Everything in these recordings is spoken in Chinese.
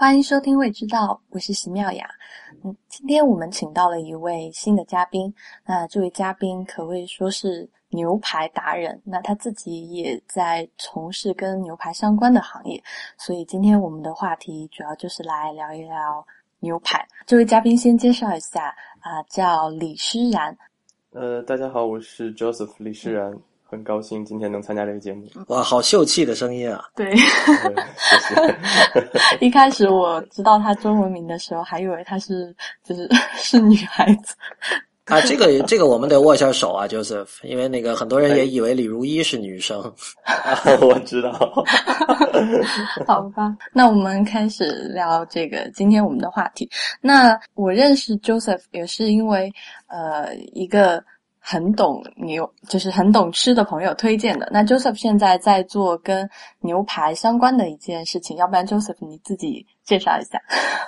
欢迎收听《未知道》，我是席妙雅。嗯，今天我们请到了一位新的嘉宾。那这位嘉宾可谓说是牛排达人，那他自己也在从事跟牛排相关的行业。所以今天我们的话题主要就是来聊一聊牛排。这位嘉宾先介绍一下啊，叫李诗然。呃，大家好，我是 Joseph 李诗然。很高兴今天能参加这个节目。哇，好秀气的声音啊！对，谢谢。一开始我知道他中文名的时候，还以为他是就是是女孩子。啊，这个这个我们得握一下手啊，Joseph，因为那个很多人也以为李如一是女生。我知道。好吧，那我们开始聊这个今天我们的话题。那我认识 Joseph 也是因为呃一个。很懂牛，就是很懂吃的朋友推荐的。那 Joseph 现在在做跟牛排相关的一件事情，要不然 Joseph 你自己介绍一下。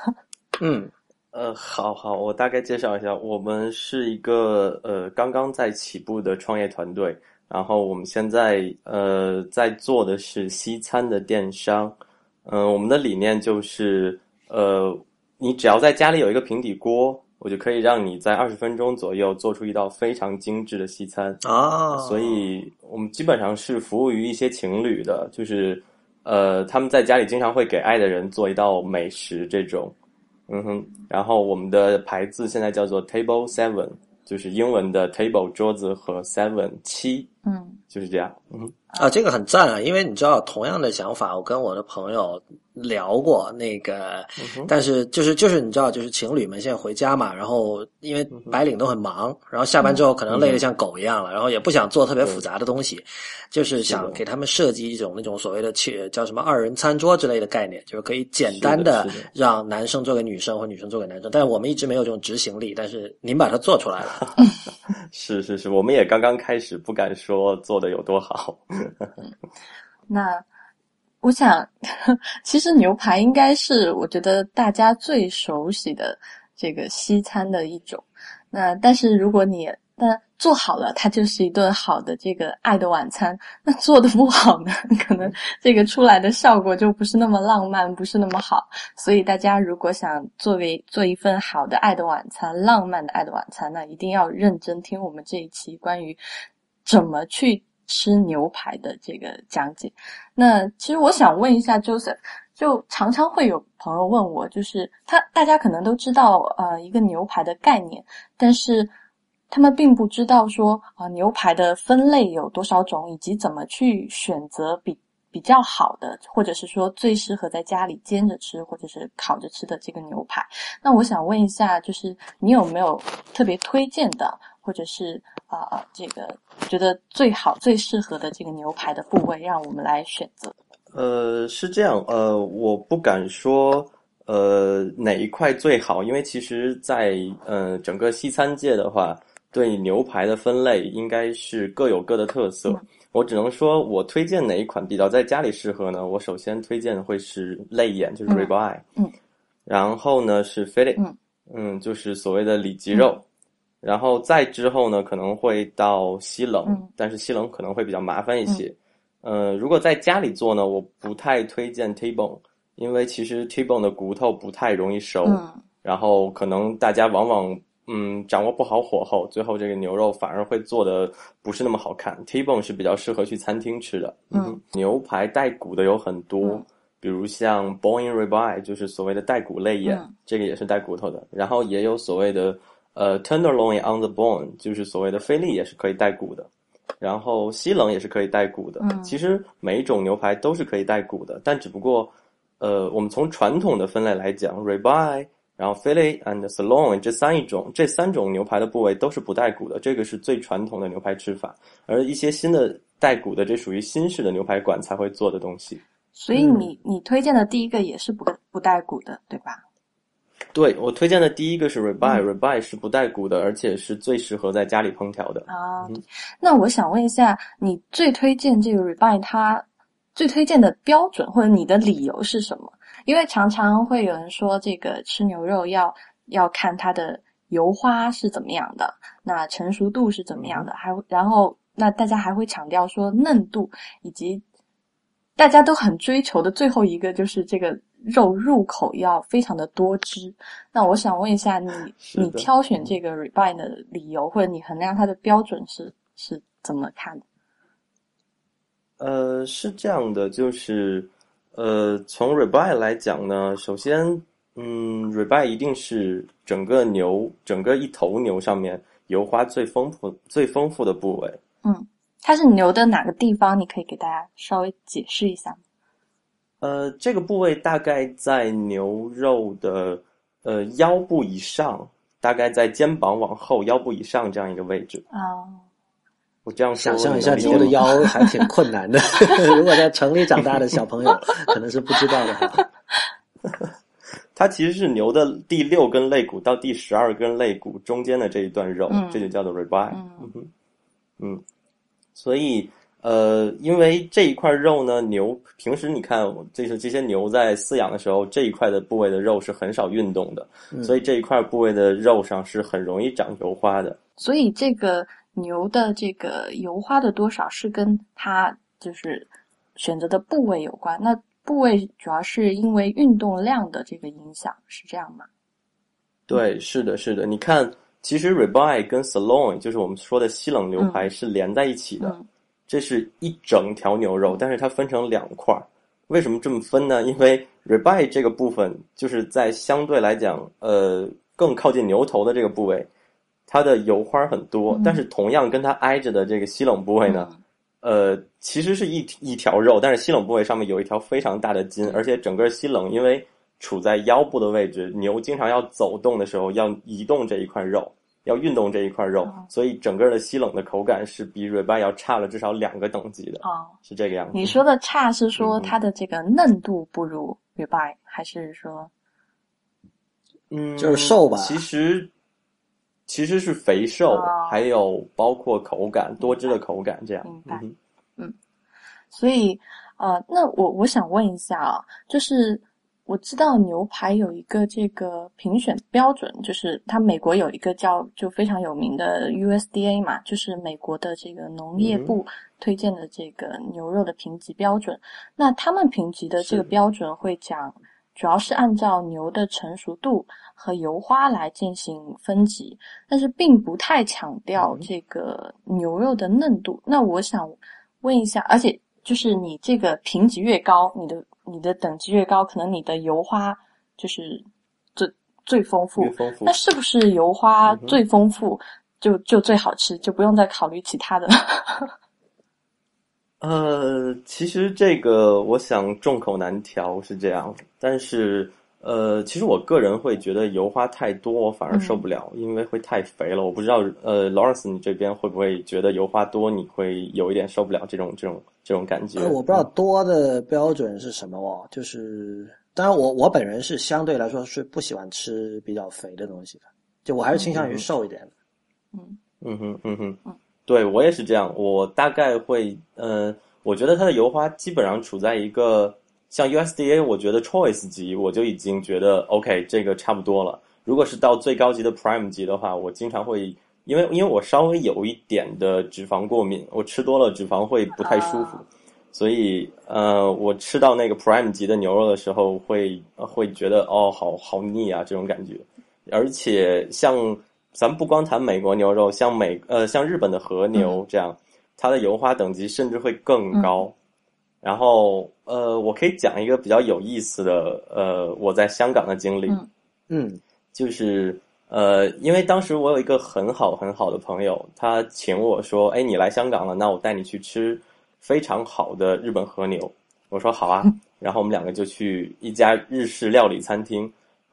嗯，呃，好好，我大概介绍一下，我们是一个呃刚刚在起步的创业团队，然后我们现在呃在做的是西餐的电商。嗯，我们的理念就是呃，你只要在家里有一个平底锅。我就可以让你在二十分钟左右做出一道非常精致的西餐啊！所以我们基本上是服务于一些情侣的，就是呃，他们在家里经常会给爱的人做一道美食这种，嗯哼。然后我们的牌子现在叫做 Table Seven，就是英文的 Table 桌子和 Seven 七，嗯，就是这样，嗯。啊，这个很赞啊！因为你知道，同样的想法，我跟我的朋友聊过那个，但是就是就是你知道，就是情侣们现在回家嘛，然后因为白领都很忙，然后下班之后可能累得像狗一样了，然后也不想做特别复杂的东西，就是想给他们设计一种那种所谓的去叫什么二人餐桌之类的概念，就是可以简单的让男生做给女生或女生做给男生。但是我们一直没有这种执行力，但是您把它做出来了。是是是，我们也刚刚开始，不敢说说做的有多好。那我想，其实牛排应该是我觉得大家最熟悉的这个西餐的一种。那但是如果你那做好了，它就是一顿好的这个爱的晚餐。那做的不好呢，可能这个出来的效果就不是那么浪漫，不是那么好。所以大家如果想作为做一份好的爱的晚餐，浪漫的爱的晚餐，那一定要认真听我们这一期关于怎么去。吃牛排的这个讲解，那其实我想问一下 Joseph，就常常会有朋友问我，就是他大家可能都知道呃一个牛排的概念，但是他们并不知道说啊牛排的分类有多少种，以及怎么去选择比比较好的，或者是说最适合在家里煎着吃或者是烤着吃的这个牛排。那我想问一下，就是你有没有特别推荐的，或者是？啊，这个觉得最好、最适合的这个牛排的部位，让我们来选择。呃，是这样，呃，我不敢说，呃，哪一块最好，因为其实，在呃整个西餐界的话，对牛排的分类应该是各有各的特色。我只能说，我推荐哪一款比较在家里适合呢？我首先推荐的会是肋眼，就是 ribeye，嗯，然后呢是 fillet，嗯，嗯，就是所谓的里脊肉。然后再之后呢，可能会到西冷，但是西冷可能会比较麻烦一些。呃，如果在家里做呢，我不太推荐 T-bone，因为其实 T-bone 的骨头不太容易熟，然后可能大家往往嗯掌握不好火候，最后这个牛肉反而会做的不是那么好看。T-bone 是比较适合去餐厅吃的。嗯，牛排带骨的有很多，比如像 bone ribeye，就是所谓的带骨肋眼，这个也是带骨头的。然后也有所谓的。呃，tenderloin on the bone 就是所谓的菲力也是可以带骨的，然后西冷也是可以带骨的。嗯，其实每一种牛排都是可以带骨的，但只不过，呃，我们从传统的分类来讲，ribeye，然后 fillet and sirloin 这三一种这三种牛排的部位都是不带骨的，这个是最传统的牛排吃法。而一些新的带骨的，这属于新式的牛排馆才会做的东西。所以你你推荐的第一个也是不不带骨的，对吧？对我推荐的第一个是 ribeye，ribeye 是不带骨的，而且是最适合在家里烹调的啊。那我想问一下，你最推荐这个 ribeye，它最推荐的标准或者你的理由是什么？因为常常会有人说，这个吃牛肉要要看它的油花是怎么样的，那成熟度是怎么样的，还然后那大家还会强调说嫩度，以及大家都很追求的最后一个就是这个。肉入口要非常的多汁。那我想问一下，你你挑选这个 ribeye 的理由，或者你衡量它的标准是是怎么看的？呃，是这样的，就是呃，从 ribeye 来讲呢，首先，嗯，ribeye 一定是整个牛整个一头牛上面油花最丰富最丰富的部位。嗯，它是牛的哪个地方？你可以给大家稍微解释一下吗？呃，这个部位大概在牛肉的呃腰部以上，大概在肩膀往后腰部以上这样一个位置。哦，我这样想象一下，牛的腰还挺困难的。如果在城里长大的小朋友，可能是不知道的。它其实是牛的第六根肋骨到第十二根肋骨中间的这一段肉，这就叫做 ribeye。嗯嗯，所以。呃，因为这一块肉呢，牛平时你看，就是这些牛在饲养的时候，这一块的部位的肉是很少运动的，所以这一块部位的肉上是很容易长油花的。所以这个牛的这个油花的多少是跟它就是选择的部位有关。那部位主要是因为运动量的这个影响，是这样吗？对，是的，是的。你看，其实 ribeye 跟 sirloin 就是我们说的西冷牛排是连在一起的。这是一整条牛肉，但是它分成两块儿。为什么这么分呢？因为 ribeye 这个部分就是在相对来讲，呃，更靠近牛头的这个部位，它的油花很多。但是同样跟它挨着的这个西冷部位呢，呃，其实是一一条肉，但是西冷部位上面有一条非常大的筋，而且整个西冷因为处在腰部的位置，牛经常要走动的时候要移动这一块肉。要运动这一块肉，所以整个的西冷的口感是比 ribeye 要差了至少两个等级的。哦，是这个样子。你说的差是说它的这个嫩度不如 ribeye，还是说，嗯，就是瘦吧？其实其实是肥瘦，还有包括口感多汁的口感这样。明白。嗯，所以呃，那我我想问一下啊，就是。我知道牛排有一个这个评选标准，就是它美国有一个叫就非常有名的 USDA 嘛，就是美国的这个农业部推荐的这个牛肉的评级标准。那他们评级的这个标准会讲，主要是按照牛的成熟度和油花来进行分级，但是并不太强调这个牛肉的嫩度。那我想问一下，而且就是你这个评级越高，你的。你的等级越高，可能你的油花就是最最丰富。那是不是油花最丰富就就最好吃，就不用再考虑其他的？呃，其实这个我想众口难调是这样，但是呃，其实我个人会觉得油花太多我反而受不了，因为会太肥了。我不知道呃，Lawrence 你这边会不会觉得油花多你会有一点受不了这种这种。这种感觉，我不知道多的标准是什么哦。就是，当然我我本人是相对来说是不喜欢吃比较肥的东西的，就我还是倾向于瘦一点的。嗯嗯哼嗯哼嗯，对我也是这样。我大概会，呃，我觉得它的油花基本上处在一个像 USDA，我觉得 Choice 级，我就已经觉得 OK，这个差不多了。如果是到最高级的 Prime 级的话，我经常会。因为因为我稍微有一点的脂肪过敏，我吃多了脂肪会不太舒服，所以呃，我吃到那个 Prime 级的牛肉的时候，会会觉得哦，好好腻啊这种感觉。而且像咱们不光谈美国牛肉，像美呃像日本的和牛这样，它的油花等级甚至会更高。然后呃，我可以讲一个比较有意思的呃我在香港的经历，嗯，就是。呃，因为当时我有一个很好很好的朋友，他请我说：“哎，你来香港了，那我带你去吃非常好的日本和牛。”我说：“好啊。”然后我们两个就去一家日式料理餐厅。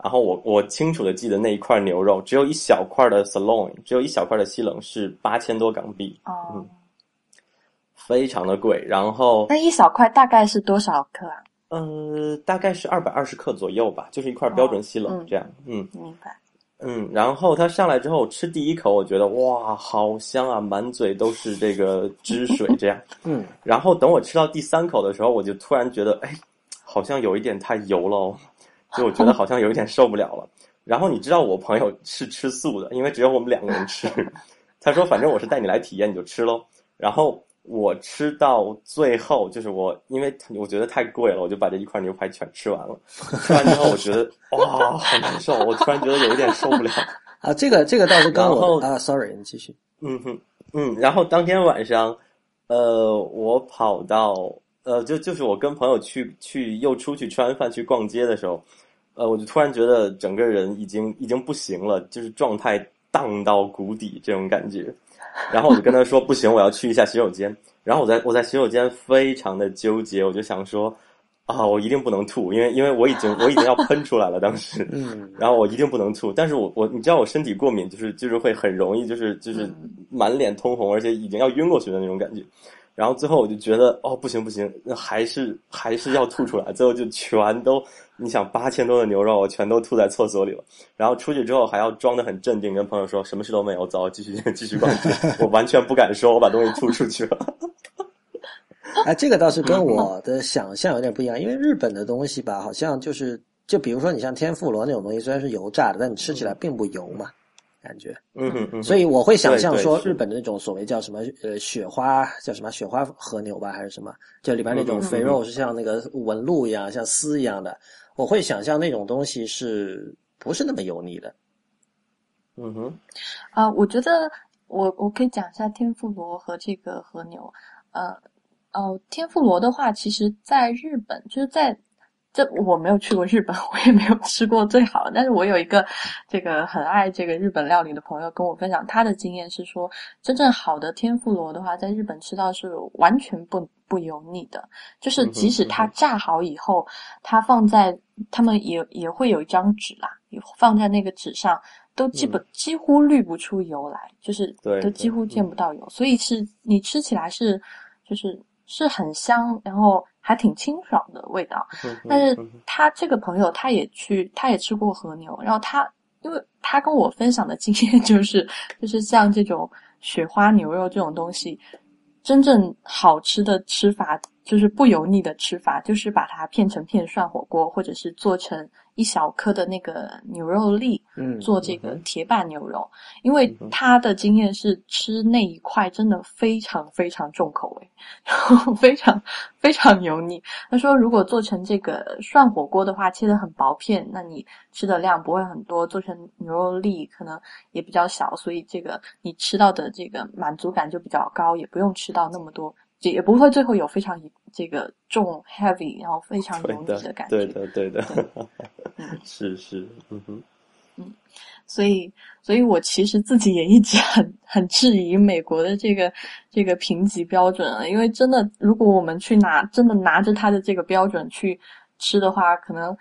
然后我我清楚的记得那一块牛肉只有一小块的 sirloin，只有一小块的西冷是八千多港币，哦，非常的贵。然后那一小块大概是多少克啊？呃，大概是二百二十克左右吧，就是一块标准西冷这样。嗯，明白。嗯，然后它上来之后吃第一口，我觉得哇，好香啊，满嘴都是这个汁水，这样。嗯，然后等我吃到第三口的时候，我就突然觉得，哎，好像有一点太油了，哦，就我觉得好像有一点受不了了。然后你知道我朋友是吃素的，因为只有我们两个人吃，他说反正我是带你来体验，你就吃喽。然后我吃到最后，就是我因为我觉得太贵了，我就把这一块牛排全吃完了。吃完之后，我觉得 哇，好难受，我突然觉得有一点受不了。啊，这个这个倒是跟我啊，sorry，你继续。嗯哼，嗯，然后当天晚上，呃，我跑到呃，就就是我跟朋友去去又出去吃完饭去逛街的时候，呃，我就突然觉得整个人已经已经不行了，就是状态荡到谷底这种感觉。然后我就跟他说不行，我要去一下洗手间。然后我在我在洗手间非常的纠结，我就想说啊，我一定不能吐，因为因为我已经我已经要喷出来了当时。嗯。然后我一定不能吐，但是我我你知道我身体过敏，就是就是会很容易就是就是满脸通红，而且已经要晕过去的那种感觉。然后最后我就觉得哦不行不行，还是还是要吐出来。最后就全都。你想八千多的牛肉，我全都吐在厕所里了。然后出去之后还要装的很镇定，跟朋友说什么事都没有，走，继续 继续逛街。我完全不敢说，我把东西吐出去了。哎，这个倒是跟 我的想象有点不一样，因为日本的东西吧，好像就是，就比如说你像天妇罗那种东西，虽然是油炸的，但你吃起来并不油嘛。感觉，嗯嗯嗯，所以我会想象说，日本的那种所谓叫什么呃雪花叫什么雪花和牛吧，还是什么，就里边那种肥肉是像那个纹路一样，像丝一样的，我会想象那种东西是不是那么油腻的？嗯哼，啊，我觉得我我可以讲一下天妇罗和这个和牛，呃哦，天妇罗的话，其实在日本就是在。这我没有去过日本，我也没有吃过最好的。但是我有一个这个很爱这个日本料理的朋友跟我分享，他的经验是说，真正好的天妇罗的话，在日本吃到是完全不不油腻的。就是即使它炸好以后，它放在他们也也会有一张纸啦，放在那个纸上，都基本几乎滤不出油来，就是都几乎见不到油。所以是你吃起来是就是是很香，然后。还挺清爽的味道，但是他这个朋友他也去，他也吃过和牛，然后他因为他跟我分享的经验 就是，就是像这种雪花牛肉这种东西，真正好吃的吃法就是不油腻的吃法，就是把它片成片涮火锅，或者是做成。一小颗的那个牛肉粒，嗯，做这个铁板牛肉，因为他的经验是吃那一块真的非常非常重口味，然后非常非常油腻。他说，如果做成这个涮火锅的话，切的很薄片，那你吃的量不会很多；做成牛肉粒可能也比较小，所以这个你吃到的这个满足感就比较高，也不用吃到那么多。也也不会最后有非常这个重 heavy，然后非常油腻的感觉。对的，对的，是是，嗯哼，嗯，所以，所以我其实自己也一直很很质疑美国的这个这个评级标准啊，因为真的，如果我们去拿真的拿着它的这个标准去吃的话，可能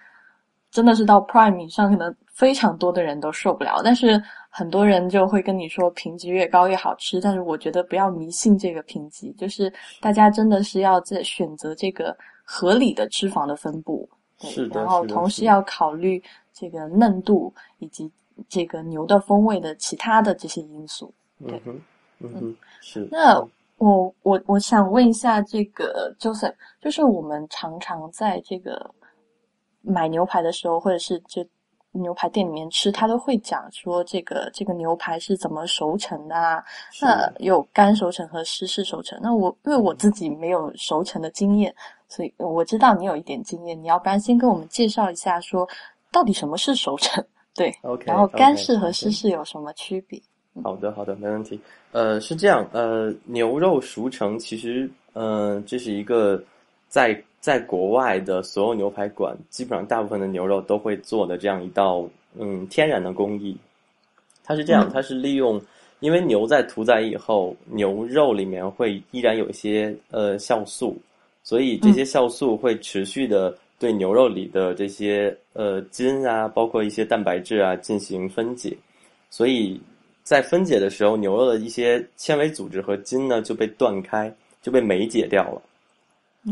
真的是到 prime 以上，可能非常多的人都受不了。但是。很多人就会跟你说评级越高越好吃，但是我觉得不要迷信这个评级，就是大家真的是要在选择这个合理的脂肪的分布，对，然后同时要考虑这个嫩度以及这个牛的风味的其他的这些因素。对，嗯，是。那我我我想问一下这个 Joseph，就是我们常常在这个买牛排的时候，或者是就。牛排店里面吃，他都会讲说这个这个牛排是怎么熟成的啊？那有干熟成和湿式熟成。那我因为我自己没有熟成的经验，所以我知道你有一点经验。你要不然先跟我们介绍一下，说到底什么是熟成？对，OK。然后干式和湿式有什么区别？好的，好的，没问题。呃，是这样，呃，牛肉熟成其实，呃，这是一个在。在国外的所有牛排馆，基本上大部分的牛肉都会做的这样一道嗯天然的工艺。它是这样，它是利用，因为牛在屠宰以后，牛肉里面会依然有一些呃酵素，所以这些酵素会持续的对牛肉里的这些呃筋啊，包括一些蛋白质啊进行分解。所以在分解的时候，牛肉的一些纤维组织和筋呢就被断开，就被酶解掉了，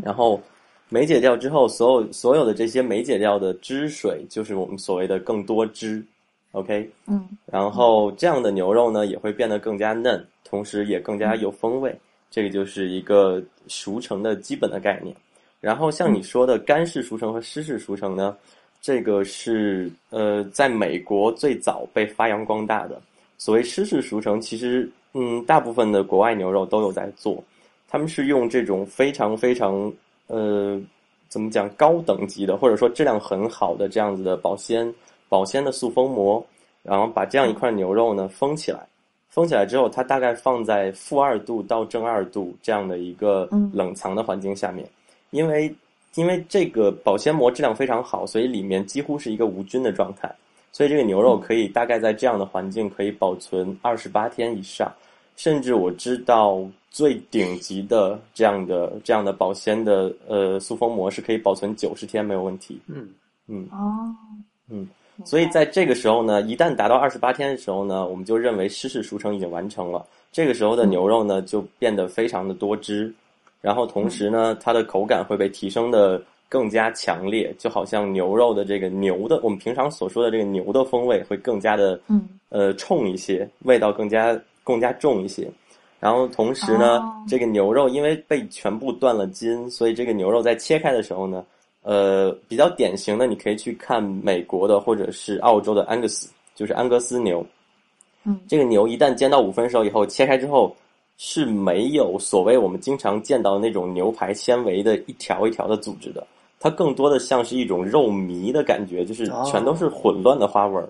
然后。酶解掉之后，所有所有的这些酶解掉的汁水，就是我们所谓的更多汁，OK，嗯，然后这样的牛肉呢，也会变得更加嫩，同时也更加有风味。这个就是一个熟成的基本的概念。然后像你说的干式熟成和湿式熟成呢，这个是呃，在美国最早被发扬光大的。所谓湿式熟成，其实嗯，大部分的国外牛肉都有在做。他们是用这种非常非常呃怎么讲高等级的，或者说质量很好的这样子的保鲜保鲜的塑封膜，然后把这样一块牛肉呢封起来。封起来之后，它大概放在负二度到正二度这样的一个冷藏的环境下面，因为因为这个保鲜膜质量非常好，所以里面几乎是一个无菌的状态，所以这个牛肉可以大概在这样的环境可以保存二十八天以上，甚至我知道最顶级的这样的这样的保鲜的呃塑封膜是可以保存九十天没有问题。嗯嗯哦嗯。所以在这个时候呢，一旦达到二十八天的时候呢，我们就认为湿式熟成已经完成了。这个时候的牛肉呢，就变得非常的多汁，然后同时呢，它的口感会被提升的更加强烈，就好像牛肉的这个牛的，我们平常所说的这个牛的风味会更加的，嗯，呃，冲一些，味道更加更加重一些。然后同时呢，这个牛肉因为被全部断了筋，所以这个牛肉在切开的时候呢。呃，比较典型的，你可以去看美国的或者是澳洲的安格斯，就是安格斯牛。嗯，这个牛一旦煎到五分熟以后，切开之后是没有所谓我们经常见到那种牛排纤维的一条一条的组织的，它更多的像是一种肉糜的感觉，就是全都是混乱的花纹。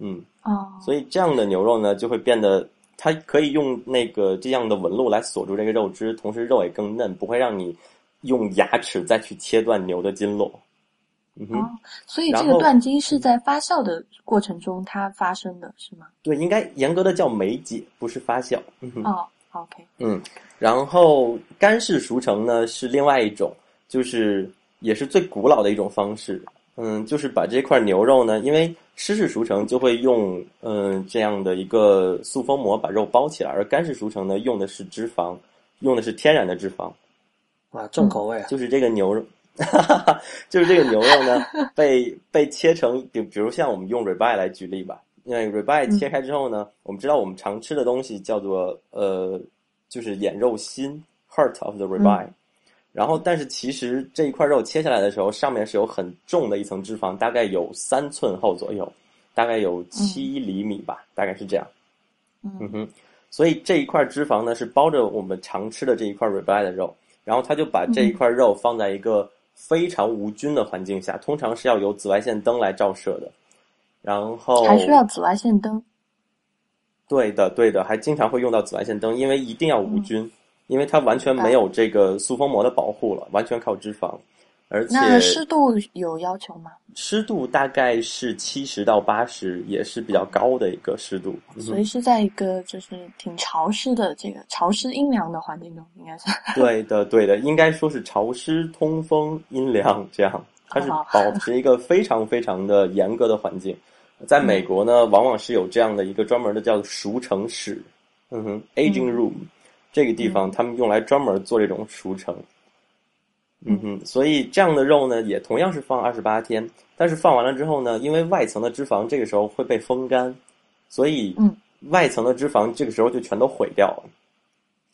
嗯，哦，所以这样的牛肉呢，就会变得它可以用那个这样的纹路来锁住这个肉汁，同时肉也更嫩，不会让你。用牙齿再去切断牛的筋络，嗯哼，所以这个断筋是在发酵的过程中它发生的是吗？对，应该严格的叫酶解，不是发酵。嗯哦，OK，嗯，然后干式熟成呢是另外一种，就是也是最古老的一种方式。嗯，就是把这块牛肉呢，因为湿式熟成就会用嗯这样的一个塑封膜把肉包起来，而干式熟成呢用的是脂肪，用的是天然的脂肪。哇，重口味啊！就是这个牛肉，就是这个牛肉呢，被被切成，比比如像我们用 ribeye 来举例吧，因为 ribeye 切开之后呢，我们知道我们常吃的东西叫做呃，就是眼肉心 heart of the ribeye，然后但是其实这一块肉切下来的时候，上面是有很重的一层脂肪，大概有三寸厚左右，大概有七厘米吧，大概是这样。嗯哼，所以这一块脂肪呢，是包着我们常吃的这一块 ribeye 的肉。然后他就把这一块肉放在一个非常无菌的环境下，通常是要有紫外线灯来照射的。然后还需要紫外线灯。对的，对的，还经常会用到紫外线灯，因为一定要无菌，因为它完全没有这个塑封膜的保护了，完全靠脂肪。而且那湿度有要求吗？湿度大概是七十到八十，也是比较高的一个湿度。所以是在一个就是挺潮湿的这个潮湿阴凉的环境中，应该是。对的，对的，应该说是潮湿、通风、阴凉这样。它是保持一个非常非常的严格的环境。在美国呢，往往是有这样的一个专门的叫熟成室，嗯哼，aging room，这个地方他们用来专门做这种熟成。嗯哼，所以这样的肉呢，也同样是放二十八天，但是放完了之后呢，因为外层的脂肪这个时候会被风干，所以外层的脂肪这个时候就全都毁掉了。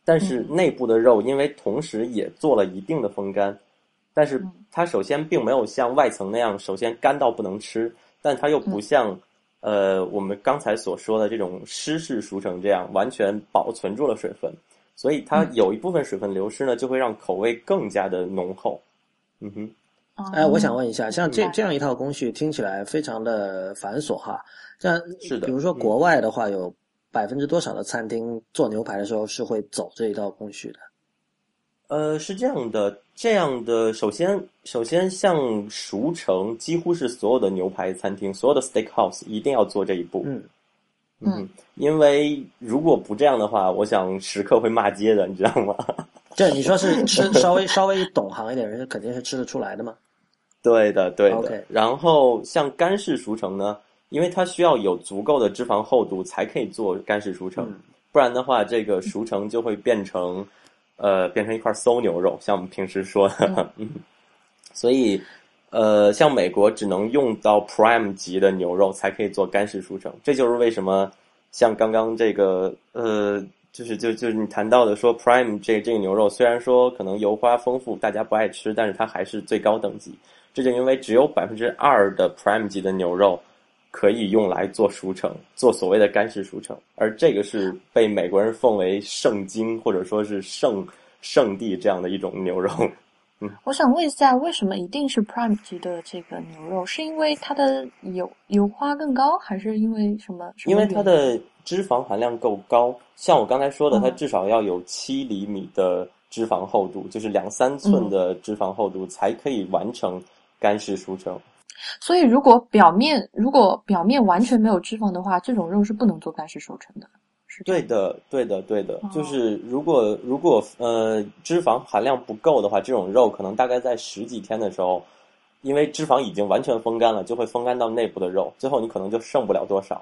但是内部的肉，因为同时也做了一定的风干，但是它首先并没有像外层那样，首先干到不能吃，但它又不像呃我们刚才所说的这种湿式熟成这样完全保存住了水分。所以它有一部分水分流失呢，就会让口味更加的浓厚。嗯哼，哎，我想问一下，像这这样一套工序听起来非常的繁琐哈。像是的，比如说国外的话，有百分之多少的餐厅做牛排的时候是会走这一道工序的？呃，是这样的，这样的，首先，首先像熟成，几乎是所有的牛排餐厅，所有的 steakhouse 一定要做这一步。嗯。嗯，因为如果不这样的话，我想食客会骂街的，你知道吗？对，你说是吃稍微稍微懂行一点人，肯定是吃得出来的嘛。对的，对的。然后像干式熟成呢，因为它需要有足够的脂肪厚度才可以做干式熟成，不然的话，这个熟成就会变成呃变成一块馊牛肉，像我们平时说的。嗯，所以。呃，像美国只能用到 Prime 级的牛肉才可以做干式熟成，这就是为什么像刚刚这个呃，就是就就是你谈到的说 Prime 这这个牛肉虽然说可能油花丰富，大家不爱吃，但是它还是最高等级。这就因为只有百分之二的 Prime 级的牛肉可以用来做熟成，做所谓的干式熟成，而这个是被美国人奉为圣经或者说是圣圣地这样的一种牛肉。嗯，我想问一下，为什么一定是 Prime 级的这个牛肉？是因为它的油油花更高，还是因为什么？因为它的脂肪含量够高。像我刚才说的，它至少要有七厘米的脂肪厚度，就是两三寸的脂肪厚度，才可以完成干式熟成。所以，如果表面如果表面完全没有脂肪的话，这种肉是不能做干式熟成的。对的，对的，对的，就是如果如果呃脂肪含量不够的话，这种肉可能大概在十几天的时候，因为脂肪已经完全风干了，就会风干到内部的肉，最后你可能就剩不了多少。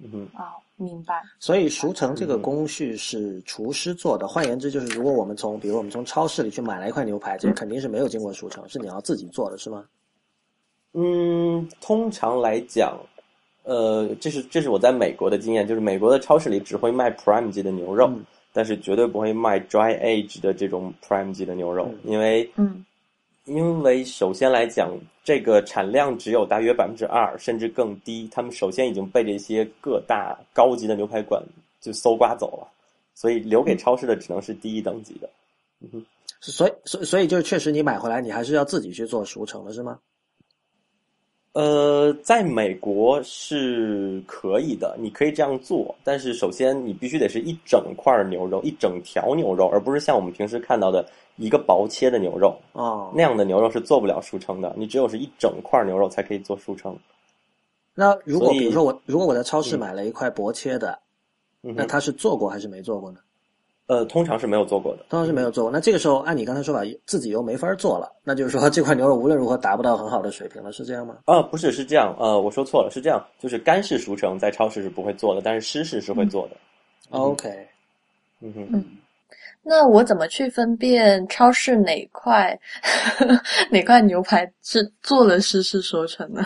嗯哼，啊，明白。所以熟成这个工序是厨师做的。换言之，就是如果我们从比如我们从超市里去买了一块牛排，这肯定是没有经过熟成，是你要自己做的是吗？嗯，通常来讲。呃，这是这是我在美国的经验，就是美国的超市里只会卖 Prime 级的牛肉，但是绝对不会卖 Dry Age 的这种 Prime 级的牛肉，因为，嗯，因为首先来讲，这个产量只有大约百分之二，甚至更低。他们首先已经被这些各大高级的牛排馆就搜刮走了，所以留给超市的只能是低一等级的。嗯哼，所以，所以，所以就是确实你买回来，你还是要自己去做熟成的，是吗？呃，在美国是可以的，你可以这样做。但是首先，你必须得是一整块牛肉，一整条牛肉，而不是像我们平时看到的一个薄切的牛肉哦，那样的牛肉是做不了熟成的。你只有是一整块牛肉才可以做熟成。那如果比如说我，如果我在超市买了一块薄切的，那他是做过还是没做过呢？呃，通常是没有做过的，通常是没有做过。那这个时候，按你刚才说法，自己又没法做了，那就是说这块牛肉无论如何达不到很好的水平了，是这样吗？啊，不是，是这样。呃，我说错了，是这样，就是干式熟成在超市是不会做的，但是湿式是会做的。OK，嗯哼，嗯，那我怎么去分辨超市哪块 哪块牛排是做了湿式熟成呢？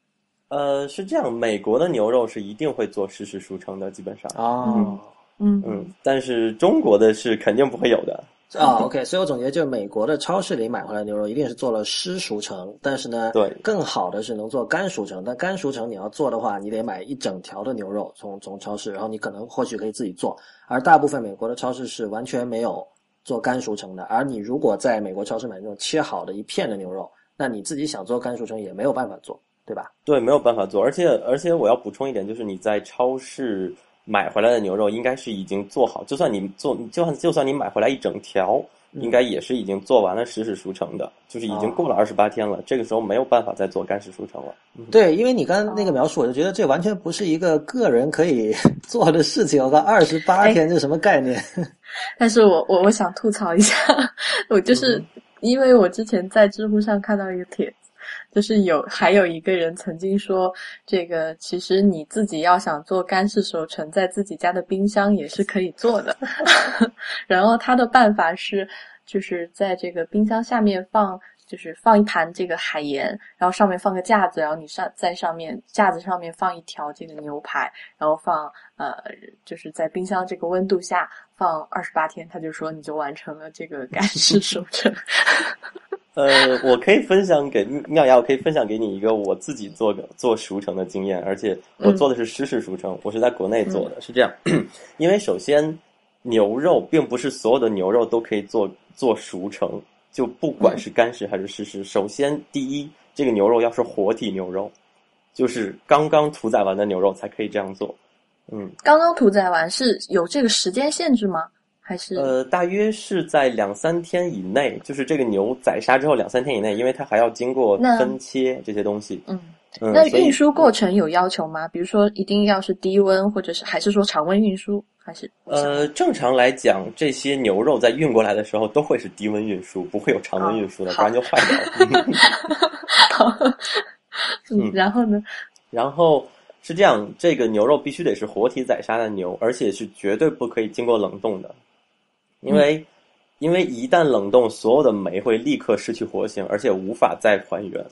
呃，是这样，美国的牛肉是一定会做湿式熟成的，基本上啊。嗯嗯，但是中国的是肯定不会有的啊。OK，所以我总结就是，美国的超市里买回来牛肉一定是做了湿熟成，但是呢，对，更好的是能做干熟成。但干熟成你要做的话，你得买一整条的牛肉从从超市，然后你可能或许可以自己做。而大部分美国的超市是完全没有做干熟成的。而你如果在美国超市买那种切好的一片的牛肉，那你自己想做干熟成也没有办法做，对吧？对，没有办法做。而且而且我要补充一点，就是你在超市。买回来的牛肉应该是已经做好，就算你做，就算就算你买回来一整条，应该也是已经做完了实时熟成的，就是已经过了二十八天了。这个时候没有办法再做干式熟成了。对，因为你刚刚那个描述，我就觉得这完全不是一个个人可以做的事情。我靠，二十八天这什么概念？但是我我我想吐槽一下，我就是因为我之前在知乎上看到一个帖。就是有还有一个人曾经说，这个其实你自己要想做干式熟成，在自己家的冰箱也是可以做的。然后他的办法是，就是在这个冰箱下面放，就是放一盘这个海盐，然后上面放个架子，然后你上在上面架子上面放一条这个牛排，然后放呃，就是在冰箱这个温度下放二十八天，他就说你就完成了这个干式熟成。呃，我可以分享给妙雅，我可以分享给你一个我自己做的做熟成的经验，而且我做的是湿式熟成，我是在国内做的，是这样。因为首先，牛肉并不是所有的牛肉都可以做做熟成，就不管是干式还是湿式。首先，第一，这个牛肉要是活体牛肉，就是刚刚屠宰完的牛肉才可以这样做。嗯，刚刚屠宰完是有这个时间限制吗？还是呃，大约是在两三天以内，就是这个牛宰杀之后两三天以内，因为它还要经过分切这些东西。嗯，那运输过程有要求吗？比如说一定要是低温，或者是还是说常温运输？还是呃，正常来讲，这些牛肉在运过来的时候都会是低温运输，不会有常温运输的，不然就坏掉了。好，嗯，然后呢？然后是这样，这个牛肉必须得是活体宰杀的牛，而且是绝对不可以经过冷冻的。因为，因为一旦冷冻，所有的酶会立刻失去活性，而且无法再还原。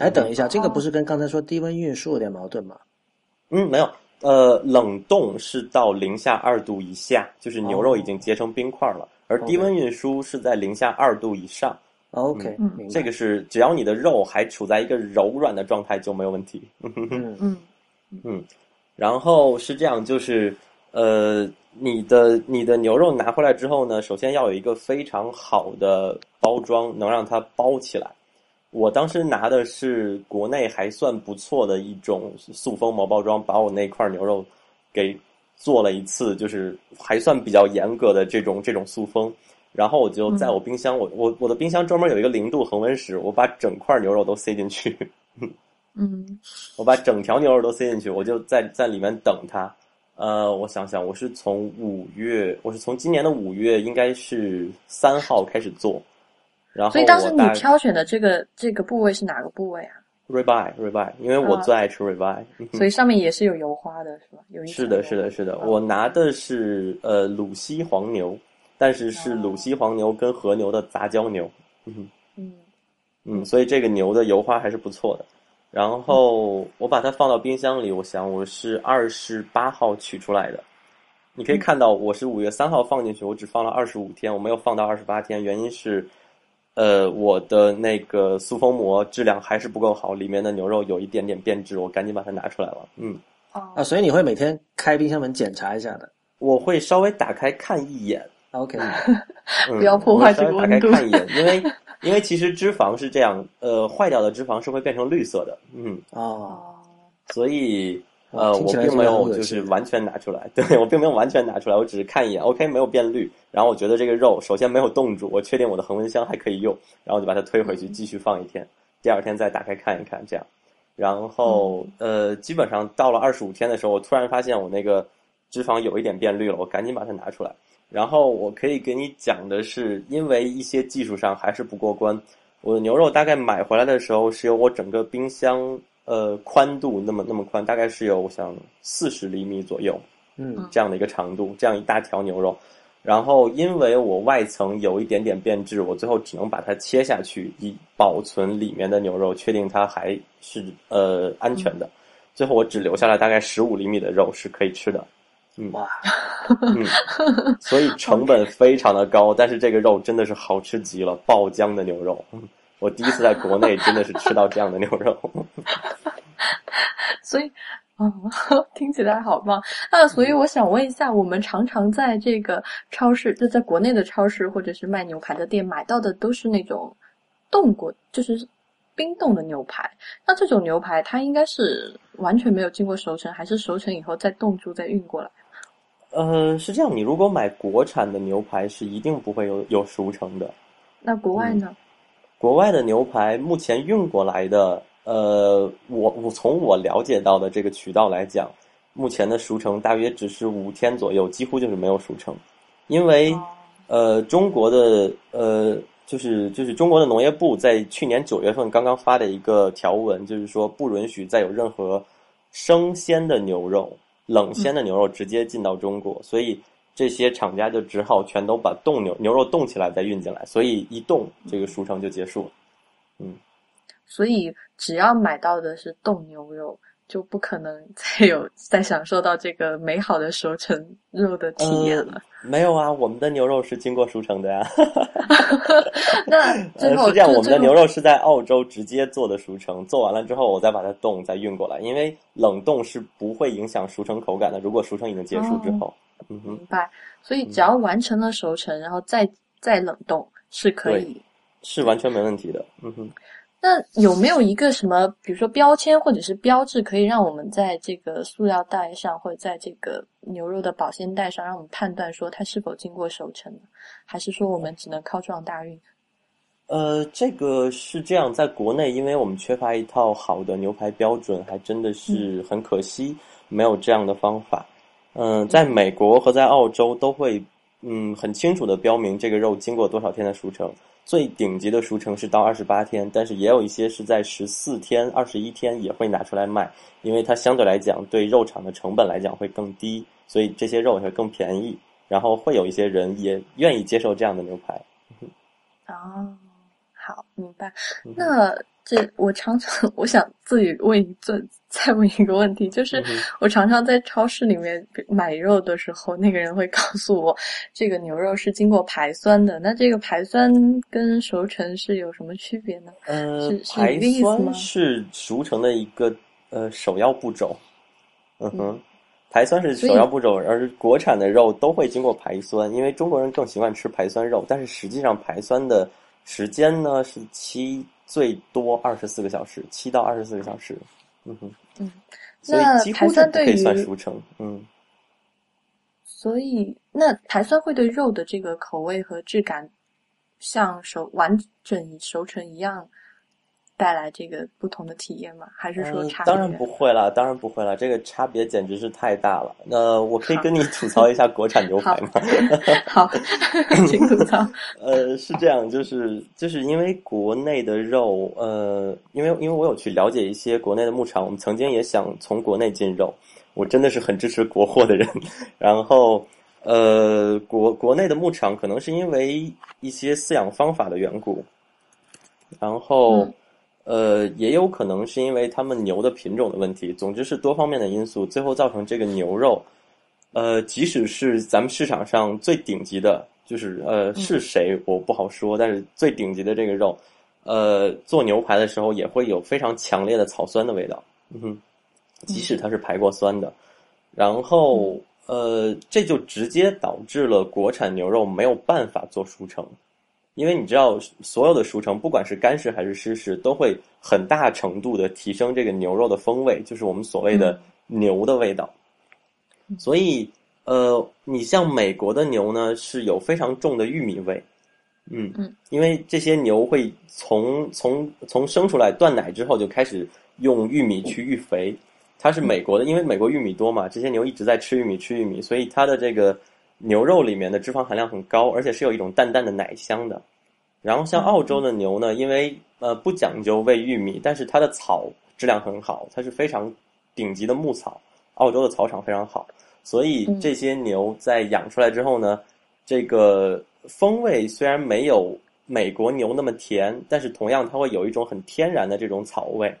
哎，等一下，这个不是跟刚才说低温运输有点矛盾吗？嗯，没有。呃，冷冻是到零下二度以下，就是牛肉已经结成冰块了，而低温运输是在零下二度以上。OK，这个是只要你的肉还处在一个柔软的状态就没有问题。嗯嗯嗯，然后是这样，就是。呃，你的你的牛肉拿回来之后呢，首先要有一个非常好的包装，能让它包起来。我当时拿的是国内还算不错的一种塑封膜包装，把我那块牛肉给做了一次，就是还算比较严格的这种这种塑封。然后我就在我冰箱，我我我的冰箱专门有一个零度恒温室，我把整块牛肉都塞进去。嗯，我把整条牛肉都塞进去，我就在在里面等它。呃，我想想，我是从五月，我是从今年的五月，应该是三号开始做。然后，所以当时你挑选的这个这个部位是哪个部位啊？ribeye，ribeye，因为我最爱吃 ribeye，所以上面也是有油花的，是吧？有一是的，是的，是的。我拿的是呃鲁西黄牛，但是是鲁西黄牛跟和牛的杂交牛。嗯嗯嗯，所以这个牛的油花还是不错的。然后我把它放到冰箱里，我想我是二十八号取出来的。你可以看到我是五月三号放进去，我只放了二十五天，我没有放到二十八天，原因是。呃，我的那个塑封膜质量还是不够好，里面的牛肉有一点点变质，我赶紧把它拿出来了。嗯，啊，所以你会每天开冰箱门检查一下的？我会稍微打开看一眼。OK，不要破坏这个温度。打开看一眼，因为因为其实脂肪是这样，呃，坏掉的脂肪是会变成绿色的。嗯，啊，所以。呃，我并没有就是完全拿出来，对我并没有完全拿出来，我只是看一眼，OK，没有变绿。然后我觉得这个肉首先没有冻住，我确定我的恒温箱还可以用，然后就把它推回去继续放一天，第二天再打开看一看，这样。然后呃，基本上到了二十五天的时候，我突然发现我那个脂肪有一点变绿了，我赶紧把它拿出来。然后我可以给你讲的是，因为一些技术上还是不过关，我的牛肉大概买回来的时候是有我整个冰箱。呃，宽度那么那么宽，大概是有我想四十厘米左右，嗯，这样的一个长度，这样一大条牛肉。然后因为我外层有一点点变质，我最后只能把它切下去，以保存里面的牛肉，确定它还是呃安全的。最后我只留下了大概十五厘米的肉是可以吃的。嗯，哇，嗯，所以 成本非常的高，但是这个肉真的是好吃极了，爆浆的牛肉。我第一次在国内真的是吃到这样的牛肉，所以，嗯，听起来好棒。那所以我想问一下，我们常常在这个超市，就在国内的超市或者是卖牛排的店买到的都是那种冻过，就是冰冻的牛排。那这种牛排它应该是完全没有经过熟成，还是熟成以后再冻住再运过来？呃，是这样，你如果买国产的牛排是一定不会有有熟成的。那国外呢？国外的牛排目前运过来的，呃，我我从我了解到的这个渠道来讲，目前的熟成大约只是五天左右，几乎就是没有熟成，因为，呃，中国的呃，就是就是中国的农业部在去年九月份刚刚发的一个条文，就是说不允许再有任何生鲜的牛肉、冷鲜的牛肉直接进到中国，所以。这些厂家就只好全都把冻牛牛肉冻起来再运进来，所以一冻这个熟成就结束了。嗯，所以只要买到的是冻牛肉，就不可能 再有再享受到这个美好的熟成肉的体验了。没有啊，我们的牛肉是经过熟成的呀。那最后是这样，我们的牛肉是在澳洲直接做的熟成，做完了之后我再把它冻再运过来，因为冷冻是不会影响熟成口感的。如果熟成已经结束之后。嗯明白，所以只要完成了熟成，然后再再冷冻是可以，是完全没问题的。嗯哼，那有没有一个什么，比如说标签或者是标志，可以让我们在这个塑料袋上，或者在这个牛肉的保鲜袋上，让我们判断说它是否经过熟成呢？还是说我们只能靠撞大运？呃，这个是这样，在国内，因为我们缺乏一套好的牛排标准，还真的是很可惜，没有这样的方法。嗯，在美国和在澳洲都会，嗯，很清楚的标明这个肉经过多少天的熟成。最顶级的熟成是到二十八天，但是也有一些是在十四天、二十一天也会拿出来卖，因为它相对来讲对肉厂的成本来讲会更低，所以这些肉会更便宜。然后会有一些人也愿意接受这样的牛排。哦，好，明白。那。这 我常常 我想自己问一再再问一个问题，就是我常常在超市里面买肉的时候，那个人会告诉我，这个牛肉是经过排酸的。那这个排酸跟熟成是有什么区别呢？呃，排酸是熟成的一个呃首要步骤。嗯哼，排酸是首要步骤，而国产的肉都会经过排酸，因为中国人更喜欢吃排酸肉，但是实际上排酸的时间呢是七最多二十四个小时，七到二十四个小时。嗯哼，嗯，所以几乎是不可以算熟成。嗯，所以那排酸会对肉的这个口味和质感，像熟完整熟成一样。带来这个不同的体验吗？还是说差？当然不会啦，当然不会啦，这个差别简直是太大了。那我可以跟你吐槽一下国产牛排吗？好，请吐槽。呃，是这样，就是就是因为国内的肉，呃，因为因为我有去了解一些国内的牧场，我们曾经也想从国内进肉，我真的是很支持国货的人。然后，呃，国国内的牧场可能是因为一些饲养方法的缘故，然后。呃，也有可能是因为他们牛的品种的问题，总之是多方面的因素，最后造成这个牛肉，呃，即使是咱们市场上最顶级的，就是呃是谁我不好说，但是最顶级的这个肉，呃，做牛排的时候也会有非常强烈的草酸的味道，嗯哼，即使它是排过酸的，然后呃，这就直接导致了国产牛肉没有办法做熟成。因为你知道，所有的熟成，不管是干式还是湿式，都会很大程度的提升这个牛肉的风味，就是我们所谓的牛的味道。所以，呃，你像美国的牛呢，是有非常重的玉米味，嗯嗯，因为这些牛会从从从生出来断奶之后就开始用玉米去育肥，它是美国的，因为美国玉米多嘛，这些牛一直在吃玉米吃玉米，所以它的这个。牛肉里面的脂肪含量很高，而且是有一种淡淡的奶香的。然后像澳洲的牛呢，因为呃不讲究喂玉米，但是它的草质量很好，它是非常顶级的牧草。澳洲的草场非常好，所以这些牛在养出来之后呢，这个风味虽然没有美国牛那么甜，但是同样它会有一种很天然的这种草味，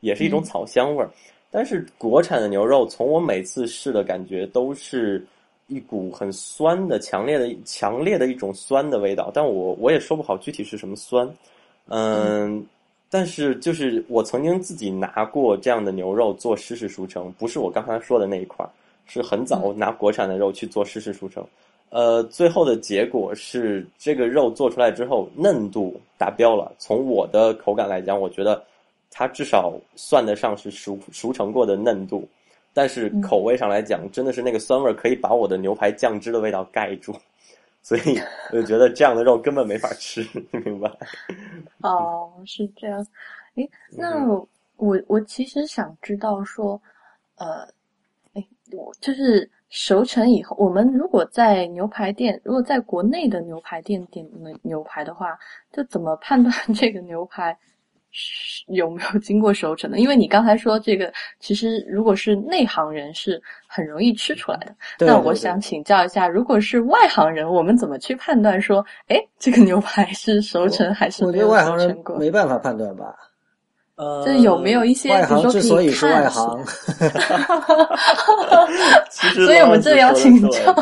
也是一种草香味儿。但是国产的牛肉，从我每次试的感觉都是。一股很酸的、强烈的、强烈的一种酸的味道，但我我也说不好具体是什么酸，嗯，但是就是我曾经自己拿过这样的牛肉做湿式熟成，不是我刚才说的那一块，是很早拿国产的肉去做湿式熟成，呃，最后的结果是这个肉做出来之后嫩度达标了，从我的口感来讲，我觉得它至少算得上是熟熟成过的嫩度。但是口味上来讲，真的是那个酸味可以把我的牛排酱汁的味道盖住，所以 我就觉得这样的肉根本没法吃，明白？哦，是这样。诶，那我我其实想知道说，呃，诶，我就是熟成以后，我们如果在牛排店，如果在国内的牛排店点牛牛排的话，就怎么判断 这个牛排？有没有 经过熟成的？因为你刚才说这个，其实如果是内行人是很容易吃出来的。那我想请教一下，如果是外行人，我们怎么去判断说，哎，这个牛排是熟成还是没有熟成过？没办法判断吧？呃，这有没有一些外行之所以是外行，所以我们这里要请教。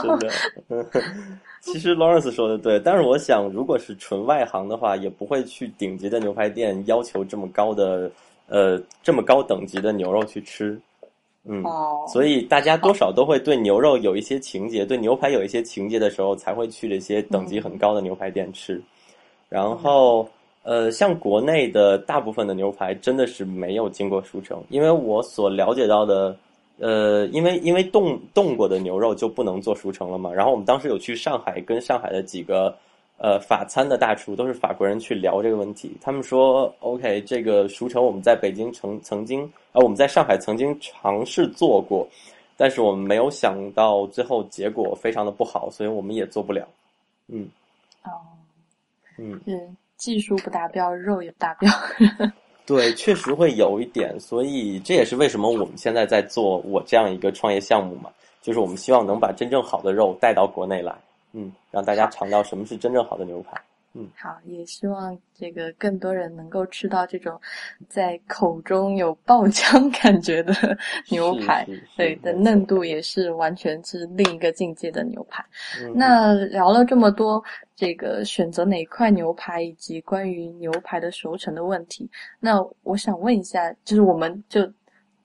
其实 Lawrence 说的对，但是我想，如果是纯外行的话，也不会去顶级的牛排店要求这么高的，呃，这么高等级的牛肉去吃。嗯，所以大家多少都会对牛肉有一些情节，对牛排有一些情节的时候，才会去这些等级很高的牛排店吃。然后，呃，像国内的大部分的牛排真的是没有经过熟成，因为我所了解到的。呃，因为因为冻冻过的牛肉就不能做熟成了嘛。然后我们当时有去上海，跟上海的几个呃法餐的大厨，都是法国人去聊这个问题。他们说，OK，这个熟成我们在北京曾曾经，呃，我们在上海曾经尝试做过，但是我们没有想到最后结果非常的不好，所以我们也做不了。嗯，哦，嗯，技术不达标，肉也不达标。对，确实会有一点，所以这也是为什么我们现在在做我这样一个创业项目嘛，就是我们希望能把真正好的肉带到国内来，嗯，让大家尝到什么是真正好的牛排。嗯，好，也希望这个更多人能够吃到这种在口中有爆浆 感觉的牛排，对的嫩度也是完全是另一个境界的牛排。那聊了这么多，这个选择哪块牛排以及关于牛排的熟成的问题，那我想问一下，就是我们就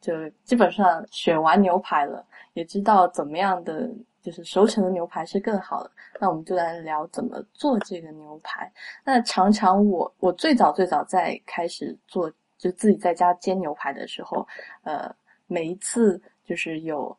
就基本上选完牛排了，也知道怎么样的就是熟成的牛排是更好的。那我们就来聊怎么做这个牛排。那常常我我最早最早在开始做就自己在家煎牛排的时候，呃，每一次就是有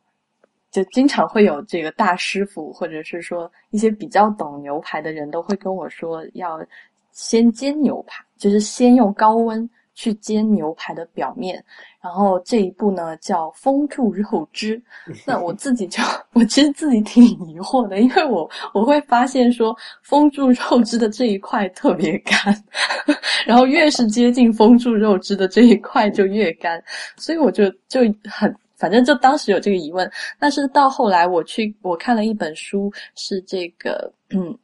就经常会有这个大师傅或者是说一些比较懂牛排的人都会跟我说要先煎牛排，就是先用高温。去煎牛排的表面，然后这一步呢叫封住肉汁。那我自己就我其实自己挺疑惑的，因为我我会发现说封住肉汁的这一块特别干，然后越是接近封住肉汁的这一块就越干，所以我就就很反正就当时有这个疑问。但是到后来我去我看了一本书，是这个嗯，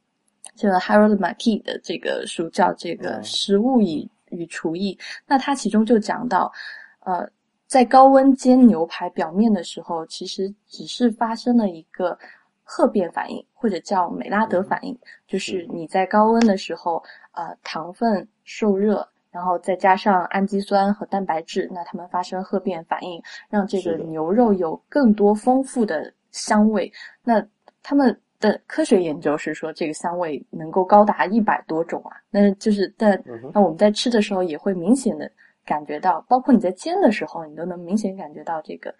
这个 Harold Mackey 的这个书叫这个食物以。与厨艺，那它其中就讲到，呃，在高温煎牛排表面的时候，其实只是发生了一个褐变反应，或者叫美拉德反应，就是你在高温的时候，呃，糖分受热，然后再加上氨基酸和蛋白质，那它们发生褐变反应，让这个牛肉有更多丰富的香味。那它们。的科学研究是说，这个香味能够高达一百多种啊。那就是但那我们在吃的时候也会明显的感觉到，包括你在煎的时候，你都能明显感觉到这个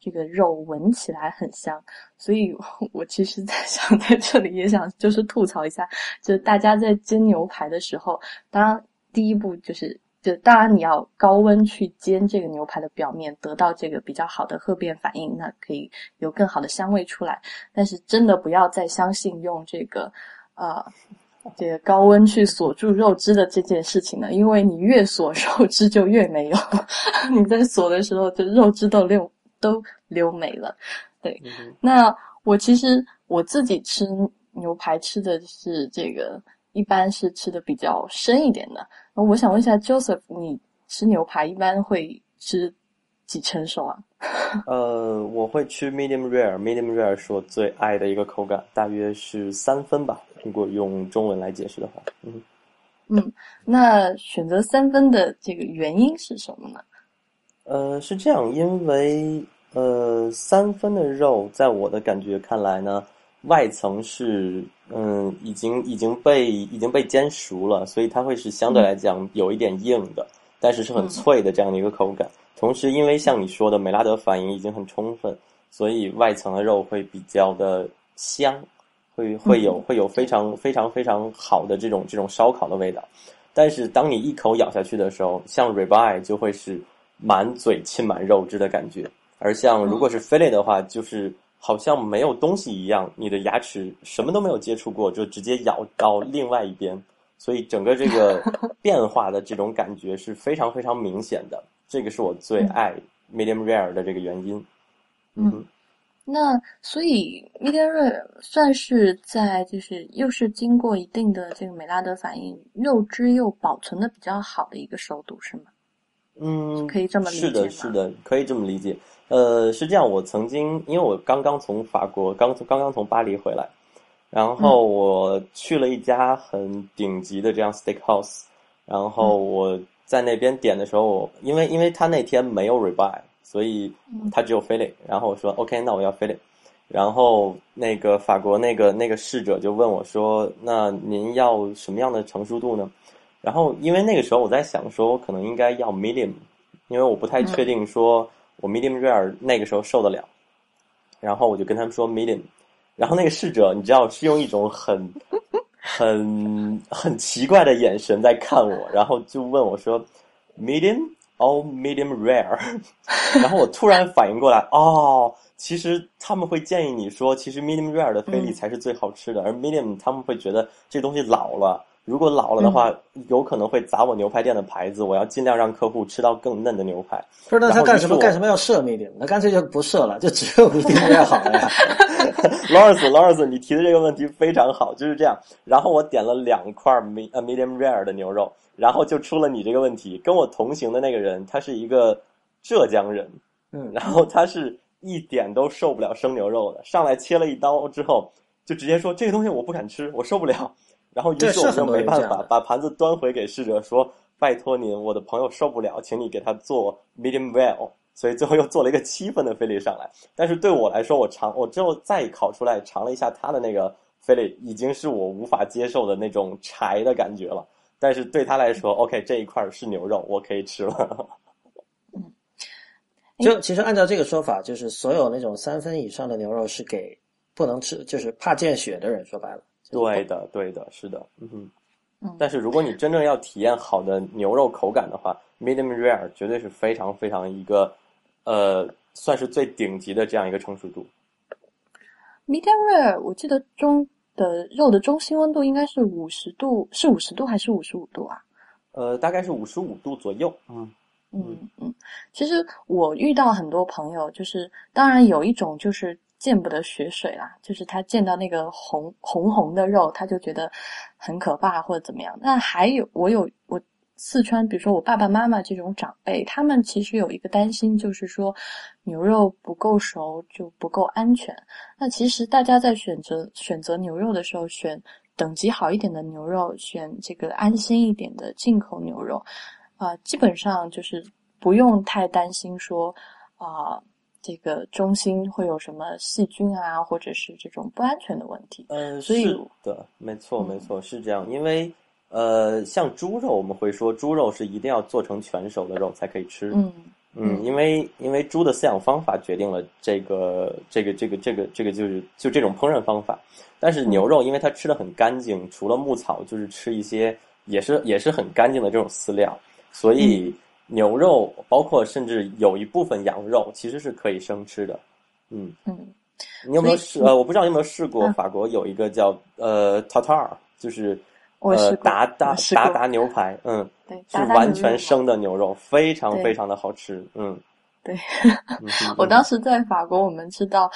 这个肉闻起来很香。所以我其实在 想在这里也想就是吐槽一下，就是大家在煎牛排的时候，当然第一步就是。就当然你要高温去煎这个牛排的表面，得到这个比较好的褐变反应，那可以有更好的香味出来。但是真的不要再相信用这个，呃，这个高温去锁住肉汁的这件事情了，因为你越锁 肉汁就越没有，你在锁的时候，就肉汁都溜都溜没了。对，那我其实我自己吃牛排吃的是这个。一般是吃的比较深一点的。那我想问一下，Joseph，你吃牛排一般会吃几成熟啊？呃，我会吃 medium rare，medium rare 是我最爱的一个口感，大约是三分吧。如果用中文来解释的话，嗯嗯，那选择三分的这个原因是什么呢？呃，是这样，因为呃，三分的肉在我的感觉看来呢。外层是嗯，已经已经被已经被煎熟了，所以它会是相对来讲有一点硬的，但是是很脆的这样的一个口感。同时，因为像你说的美拉德反应已经很充分，所以外层的肉会比较的香，会会有会有非常非常非常好的这种这种烧烤的味道。但是当你一口咬下去的时候，像 ribeye 就会是满嘴浸满肉汁的感觉，而像如果是 fillet 的话，就是。好像没有东西一样，你的牙齿什么都没有接触过，就直接咬到另外一边，所以整个这个 变化的这种感觉是非常非常明显的。这个是我最爱 medium rare 的这个原因。嗯，那所以 medium rare 算是在就是又是经过一定的这个美拉德反应，肉质又保存的比较好的一个熟度，是吗？嗯，可以这么理解是的，是的，可以这么理解。呃，是这样，我曾经因为我刚刚从法国刚刚刚从巴黎回来，然后我去了一家很顶级的这样 steakhouse，然后我在那边点的时候，因为因为他那天没有 ribeye，所以他只有 fillet，然后我说 OK，那我要 fillet，然后那个法国那个那个侍者就问我说，那您要什么样的成熟度呢？然后因为那个时候我在想说，我可能应该要 medium，因为我不太确定说。我 medium rare 那个时候受得了，然后我就跟他们说 medium，然后那个侍者你知道是用一种很很很奇怪的眼神在看我，然后就问我说 medium or medium rare，然后我突然反应过来，哦，其实他们会建议你说，其实 medium rare 的菲力才是最好吃的，而 medium 他们会觉得这东西老了。如果老了的话，有可能会砸我牛排店的牌子。我要尽量让客户吃到更嫩的牛排。不是，那他干什么？干什么要设 medium？那干脆就不设了，就只有 medium 越好了呀。Lawrence，Lawrence，你提的这个问题非常好，就是这样。然后我点了两块 me 呃 medium rare 的牛肉，然后就出了你这个问题。跟我同行的那个人，他是一个浙江人，嗯，然后他是一点都受不了生牛肉的，上来切了一刀之后，就直接说这个东西我不敢吃，我受不了。然后于是我就没办法把盘子端回给侍者说：“拜托您，我的朋友受不了，请你给他做 medium well。”所以最后又做了一个七分的菲力上来。但是对我来说，我尝我之后再烤出来尝了一下他的那个菲力，已经是我无法接受的那种柴的感觉了。但是对他来说，OK，这一块是牛肉，我可以吃了。嗯，就其实按照这个说法，就是所有那种三分以上的牛肉是给不能吃，就是怕见血的人。说白了，对的，对的，是的，嗯哼。但是如果你真正要体验好的牛肉口感的话，medium rare 绝对是非常非常一个，呃，算是最顶级的这样一个成熟度。medium rare，我记得中。的肉的中心温度应该是五十度，是五十度还是五十五度啊？呃，大概是五十五度左右。嗯嗯嗯。其实我遇到很多朋友，就是当然有一种就是见不得血水啦，就是他见到那个红红红的肉，他就觉得很可怕或者怎么样。那还有我有我。四川，比如说我爸爸妈妈这种长辈，他们其实有一个担心，就是说牛肉不够熟就不够安全。那其实大家在选择选择牛肉的时候，选等级好一点的牛肉，选这个安心一点的进口牛肉，啊，基本上就是不用太担心说啊，这个中心会有什么细菌啊，或者是这种不安全的问题。嗯，所是的，没错，没错，是这样，因为。呃，像猪肉，我们会说猪肉是一定要做成全熟的肉才可以吃。嗯嗯，因为因为猪的饲养方法决定了这个这个这个这个这个就是就这种烹饪方法。但是牛肉，因为它吃的很干净，除了牧草，就是吃一些也是也是很干净的这种饲料，所以牛肉包括甚至有一部分羊肉其实是可以生吃的。嗯嗯，你有没有试？呃，我不知道你有没有试过，法国有一个叫呃 tartar，就是。呃，达达达达牛排，嗯，对，是完全生的牛肉，非常非常的好吃，嗯，对，我当时在法国，我们吃到，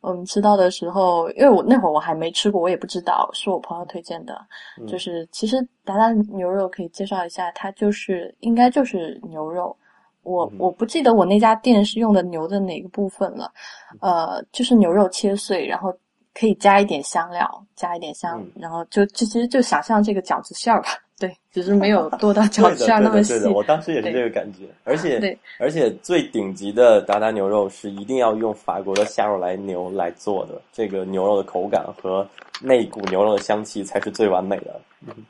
我们吃到的时候，因为我那会儿我还没吃过，我也不知道，是我朋友推荐的，就是其实达达牛肉可以介绍一下，它就是应该就是牛肉，我我不记得我那家店是用的牛的哪个部分了，呃，就是牛肉切碎，然后。可以加一点香料，加一点香，然后就就其实就想象这个饺子馅儿吧，对，只是没有 多到脚下那么细。我当时也是这个感觉，而且而且最顶级的达达牛肉是一定要用法国的夏若莱牛来做的，这个牛肉的口感和那股牛肉的香气才是最完美的。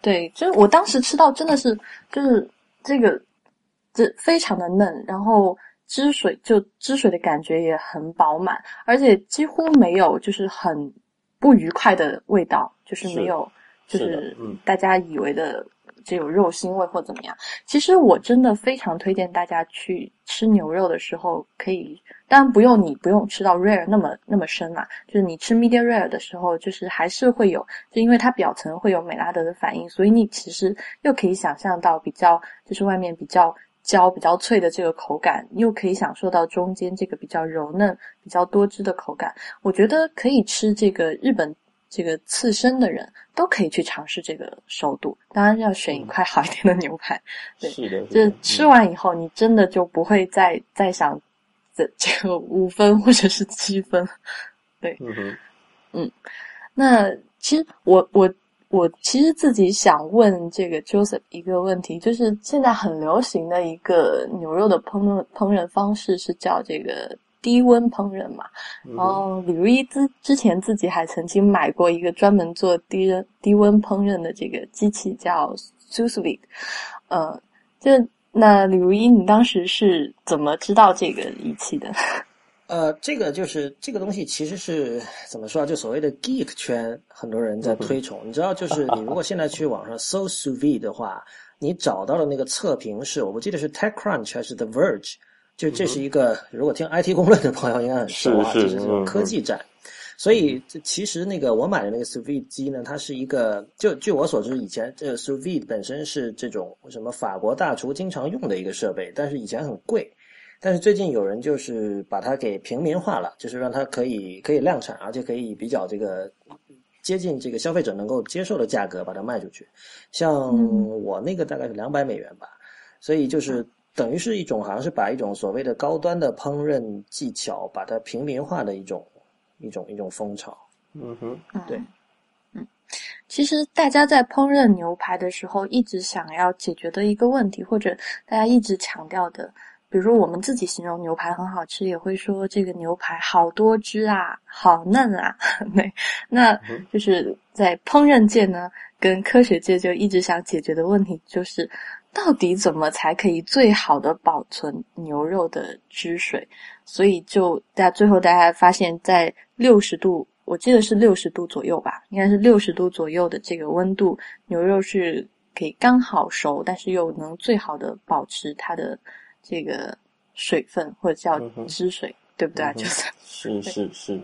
对，就是我当时吃到真的是就是这个这非常的嫩，然后。汁水就汁水的感觉也很饱满，而且几乎没有就是很不愉快的味道，就是没有就是大家以为的这种肉腥味或怎么样。其实我真的非常推荐大家去吃牛肉的时候，可以当然不用你不用吃到 rare 那么那么深嘛，就是你吃 medium rare 的时候，就是还是会有，就因为它表层会有美拉德的反应，所以你其实又可以想象到比较就是外面比较。焦比较脆的这个口感，又可以享受到中间这个比较柔嫩、比较多汁的口感。我觉得可以吃这个日本这个刺身的人都可以去尝试这个熟度。当然要选一块好一点的牛排。对，是的，就是吃完以后，你真的就不会再再想这这个五分或者是七分。对，嗯嗯，那其实我我。我其实自己想问这个 Joseph 一个问题，就是现在很流行的一个牛肉的烹饪烹饪方式是叫这个低温烹饪嘛？然后李如一之之前自己还曾经买过一个专门做低温低温烹饪的这个机器，叫 Sous Vide。呃，就那李如一，你当时是怎么知道这个仪器的？呃，这个就是这个东西，其实是怎么说啊？就所谓的 geek 圈，很多人在推崇。你知道，就是你如果现在去网上搜 sous vide 的话，你找到的那个测评是，我不记得是 TechCrunch 还是 The Verge，就这是一个，如果听 IT 公论的朋友应该很熟啊，就是这种科技站。所以，其实那个我买的那个 sous vide 机呢，它是一个，就据我所知，以前这个 sous vide 本身是这种什么法国大厨经常用的一个设备，但是以前很贵。但是最近有人就是把它给平民化了，就是让它可以可以量产，而且可以比较这个接近这个消费者能够接受的价格把它卖出去。像我那个大概是两百美元吧，所以就是等于是一种好像是把一种所谓的高端的烹饪技巧把它平民化的一种一种一种风潮。嗯哼，对，嗯，其实大家在烹饪牛排的时候一直想要解决的一个问题，或者大家一直强调的。比如说我们自己形容牛排很好吃，也会说这个牛排好多汁啊，好嫩啊。对，那就是在烹饪界呢，跟科学界就一直想解决的问题就是。到底怎么才可以最好的保存牛肉的汁水？所以就大家最后，大家发现，在六十度，我记得是六十度左右吧，应该是六十度左右的这个温度，牛肉是可以刚好熟，但是又能最好的保持它的这个水分或者叫汁水，对不对啊？就是是是是。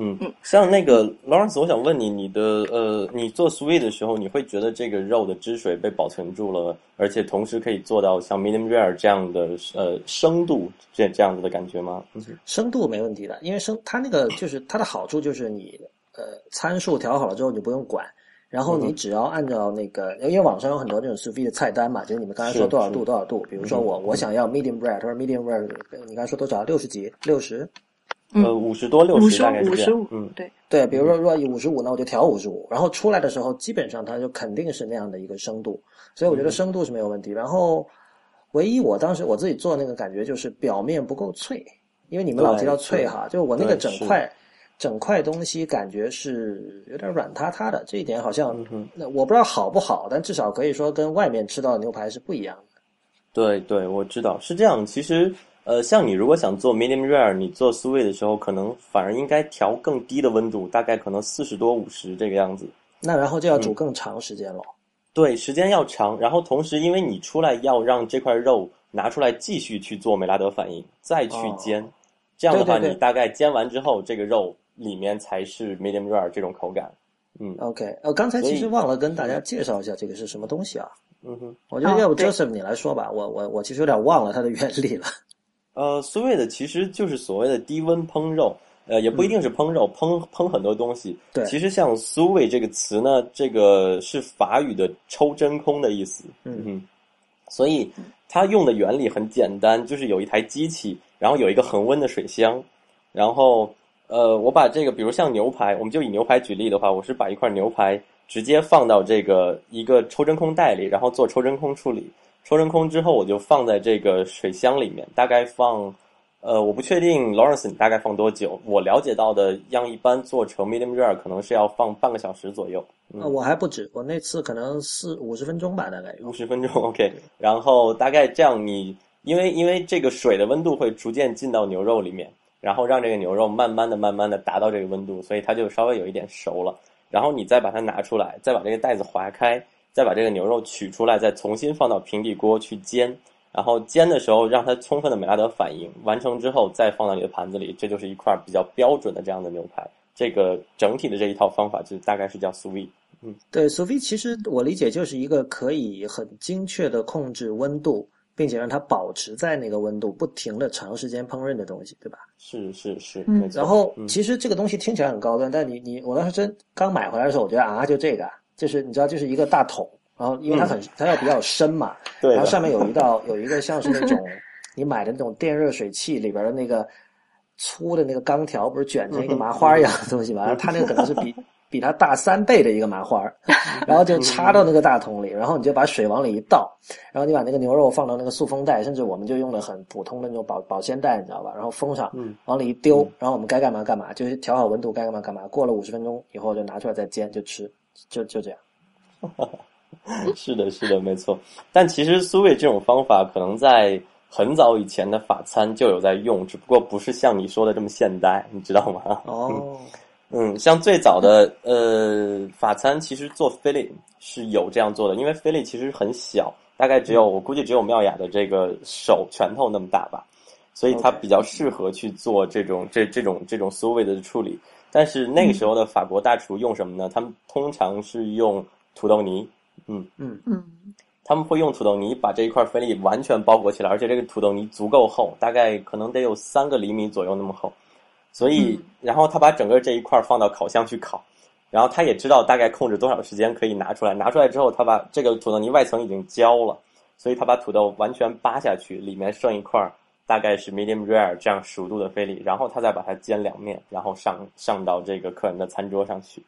嗯，像那个 Lawrence，我想问你，你的呃，你做 sweet 的时候，你会觉得这个肉的汁水被保存住了，而且同时可以做到像 medium rare 这样的呃生度这这样子的感觉吗？生度没问题的，因为生它那个就是它的好处就是你呃参数调好了之后你不用管，然后你只要按照那个，因为网上有很多这种 sweet 的菜单嘛，就是你们刚才说多少度多少度，比如说我我想要 medium rare，他说 medium rare，你刚才说多少？六十几？六十？呃，五十多六十大概是这样。嗯，对对，比如说如果五十五，那我就调五十五，然后出来的时候基本上它就肯定是那样的一个深度，所以我觉得深度是没有问题。然后，唯一我当时我自己做那个感觉就是表面不够脆，因为你们老提到脆哈，就我那个整块整块东西感觉是有点软塌塌的，这一点好像那我不知道好不好，但至少可以说跟外面吃到的牛排是不一样的。对对，我知道是这样，其实。呃，像你如果想做 medium rare，你做 sweet 的时候，可能反而应该调更低的温度，大概可能四十多五十这个样子。那然后就要煮更长时间了。对，时间要长。然后同时，因为你出来要让这块肉拿出来继续去做美拉德反应，再去煎，这样的话，你大概煎完之后，这个肉里面才是 medium rare 这种口感。嗯，OK，呃，刚才其实忘了跟大家介绍一下这个是什么东西啊？嗯哼，我觉得要不 Joseph 你来说吧，我我我其实有点忘了它的原理了。呃，sous 其实就是所谓的低温烹肉，呃，也不一定是烹肉，烹烹很多东西。对，其实像 sous 这个词呢，这个是法语的抽真空的意思。嗯嗯，所以它用的原理很简单，就是有一台机器，然后有一个恒温的水箱，然后呃，我把这个，比如像牛排，我们就以牛排举例的话，我是把一块牛排直接放到这个一个抽真空袋里，然后做抽真空处理。抽真空之后，我就放在这个水箱里面，大概放，呃，我不确定 Lawrence 你大概放多久。我了解到的样一般做成 medium rare 可能是要放半个小时左右。啊，我还不止，我那次可能四五十分钟吧，大概五十分钟。OK，然后大概这样，你因为因为这个水的温度会逐渐进到牛肉里面，然后让这个牛肉慢慢的、慢慢的达到这个温度，所以它就稍微有一点熟了。然后你再把它拿出来，再把这个袋子划开。再把这个牛肉取出来，再重新放到平底锅去煎，然后煎的时候让它充分的美拉德反应完成之后，再放到你的盘子里，这就是一块比较标准的这样的牛排。这个整体的这一套方法就大概是叫 sous vide。嗯，对，sous vide 其实我理解就是一个可以很精确的控制温度，并且让它保持在那个温度，不停的长时间烹饪的东西，对吧？是是是，嗯。然后其实这个东西听起来很高端，但你你我当时真刚买回来的时候，我觉得啊，就这个。就是你知道，就是一个大桶，然后因为它很它要比较深嘛，对然后上面有一道有一个像是那种你买的那种电热水器里边的那个粗的那个钢条，不是卷成一个麻花一样的东西嘛？然后它那个可能是比比它大三倍的一个麻花，然后就插到那个大桶里，然后你就把水往里一倒，然后你把那个牛肉放到那个塑封袋，甚至我们就用了很普通的那种保保鲜袋，你知道吧？然后封上，往里一丢，然后我们该干嘛干嘛，就是调好温度该干嘛干嘛。过了五十分钟以后就拿出来再煎就吃。就就这样，是的，是的，没错。但其实苏味这种方法，可能在很早以前的法餐就有在用，只不过不是像你说的这么现代，你知道吗？哦，嗯，像最早的呃法餐，其实做菲力是有这样做的，因为菲力其实很小，大概只有我估计只有妙雅的这个手拳头那么大吧，所以它比较适合去做这种这这种这种苏味的处理。但是那个时候的法国大厨用什么呢？他们通常是用土豆泥，嗯嗯嗯，他们会用土豆泥把这一块菲力完全包裹起来，而且这个土豆泥足够厚，大概可能得有三个厘米左右那么厚。所以，然后他把整个这一块放到烤箱去烤，然后他也知道大概控制多少时间可以拿出来。拿出来之后，他把这个土豆泥外层已经焦了，所以他把土豆完全扒下去，里面剩一块。大概是 medium rare 这样熟度的菲力，然后他再把它煎两面，然后上上到这个客人的餐桌上去。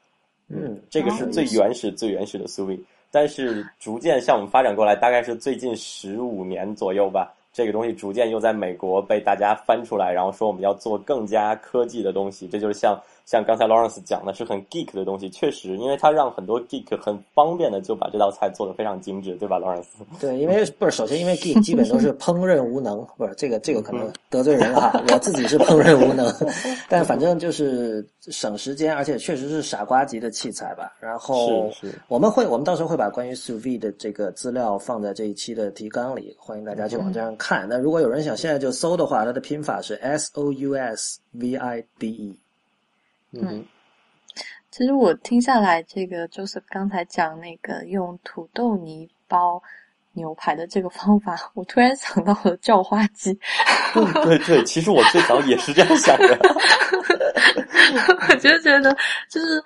嗯，这个是最原始、最原始的 sous vide。但是逐渐向我们发展过来，大概是最近十五年左右吧，这个东西逐渐又在美国被大家翻出来，然后说我们要做更加科技的东西，这就是像像刚才 Lawrence 讲的是很 geek 的东西，确实，因为它让很多 geek 很方便的就把这道菜做得非常精致，对吧，Lawrence？对，因为不是首先因为 geek 基本都是烹饪无能，不是这个这个可能得罪人了哈，我自己是烹饪无能，但反正就是省时间，而且确实是傻瓜级的器材吧。然后我们会我们到时候会把关于 sous vide 的这个资料放在这一期的提纲里，欢迎大家去网站上。看，那如果有人想现在就搜的话，它的拼法是 S O U S V I D E。嗯，其实我听下来，这个就是刚才讲那个用土豆泥包牛排的这个方法，我突然想到了叫花鸡。对对对，其实我最早也是这样想的。我就觉得，就是。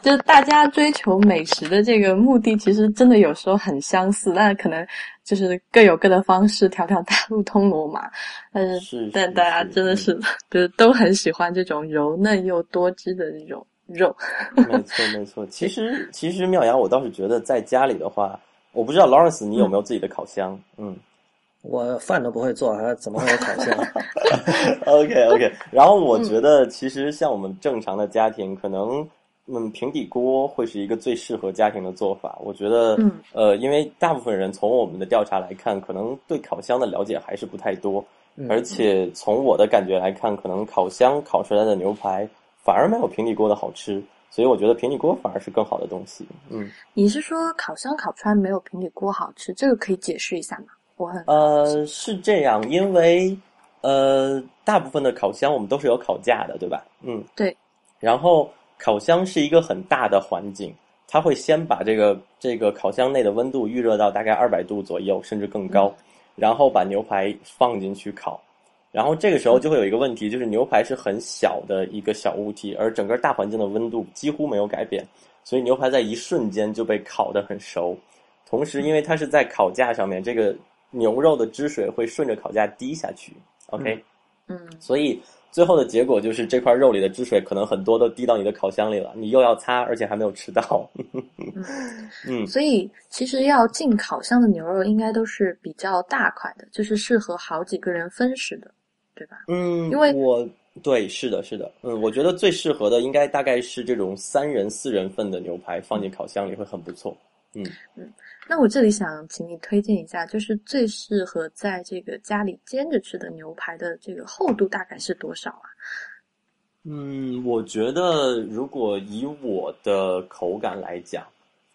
就是大家追求美食的这个目的，其实真的有时候很相似，但可能就是各有各的方式，条条大路通罗马。但是，但大家真的是，就是都很喜欢这种柔嫩又多汁的这种肉。没错，没错。其实，其实妙阳，我倒是觉得在家里的话，我不知道 Lawrence 你有没有自己的烤箱？嗯，我饭都不会做，还怎么会有烤箱？OK，OK。然后我觉得，其实像我们正常的家庭，可能。嗯，平底锅会是一个最适合家庭的做法。我觉得，嗯呃，因为大部分人从我们的调查来看，可能对烤箱的了解还是不太多，而且从我的感觉来看，可能烤箱烤出来的牛排反而没有平底锅的好吃。所以我觉得平底锅反而是更好的东西。嗯，你是说烤箱烤出来没有平底锅好吃？这个可以解释一下吗？我很呃是这样，因为呃大部分的烤箱我们都是有烤架的，对吧？嗯，对，然后。烤箱是一个很大的环境，它会先把这个这个烤箱内的温度预热到大概二百度左右，甚至更高，然后把牛排放进去烤。然后这个时候就会有一个问题，就是牛排是很小的一个小物体，而整个大环境的温度几乎没有改变，所以牛排在一瞬间就被烤得很熟。同时，因为它是在烤架上面，这个牛肉的汁水会顺着烤架滴下去。OK，嗯，所以。最后的结果就是这块肉里的汁水可能很多都滴到你的烤箱里了，你又要擦，而且还没有吃到。嗯，所以其实要进烤箱的牛肉应该都是比较大块的，就是适合好几个人分食的，对吧？嗯，因为我对是的，是的，嗯，我觉得最适合的应该大概是这种三人、四人份的牛排，放进烤箱里会很不错。嗯嗯。那我这里想请你推荐一下，就是最适合在这个家里煎着吃的牛排的这个厚度大概是多少啊？嗯，我觉得如果以我的口感来讲，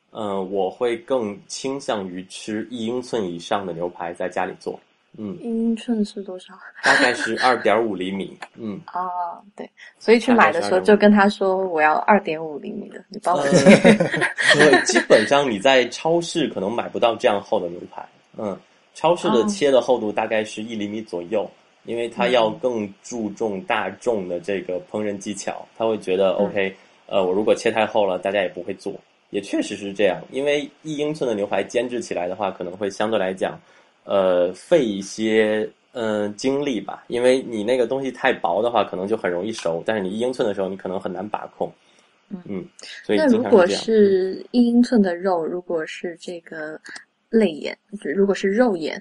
嗯，我会更倾向于吃一英寸以上的牛排在家里做。嗯，一英寸是多少？大概是二点五厘米。嗯，啊，对，所以去买的时候就跟他说我要二点五厘米的，你帮我切。对，基本上你在超市可能买不到这样厚的牛排。嗯，超市的切的厚度大概是一厘米左右，因为他要更注重大众的这个烹饪技巧，他会觉得 OK，呃，我如果切太厚了，大家也不会做。也确实是这样，因为一英寸的牛排煎制起来的话，可能会相对来讲。呃，费一些嗯精力吧，因为你那个东西太薄的话，可能就很容易熟。但是你一英寸的时候，你可能很难把控。嗯，所以那如果是一英寸的肉，如果是这个肋眼，如果是肉眼，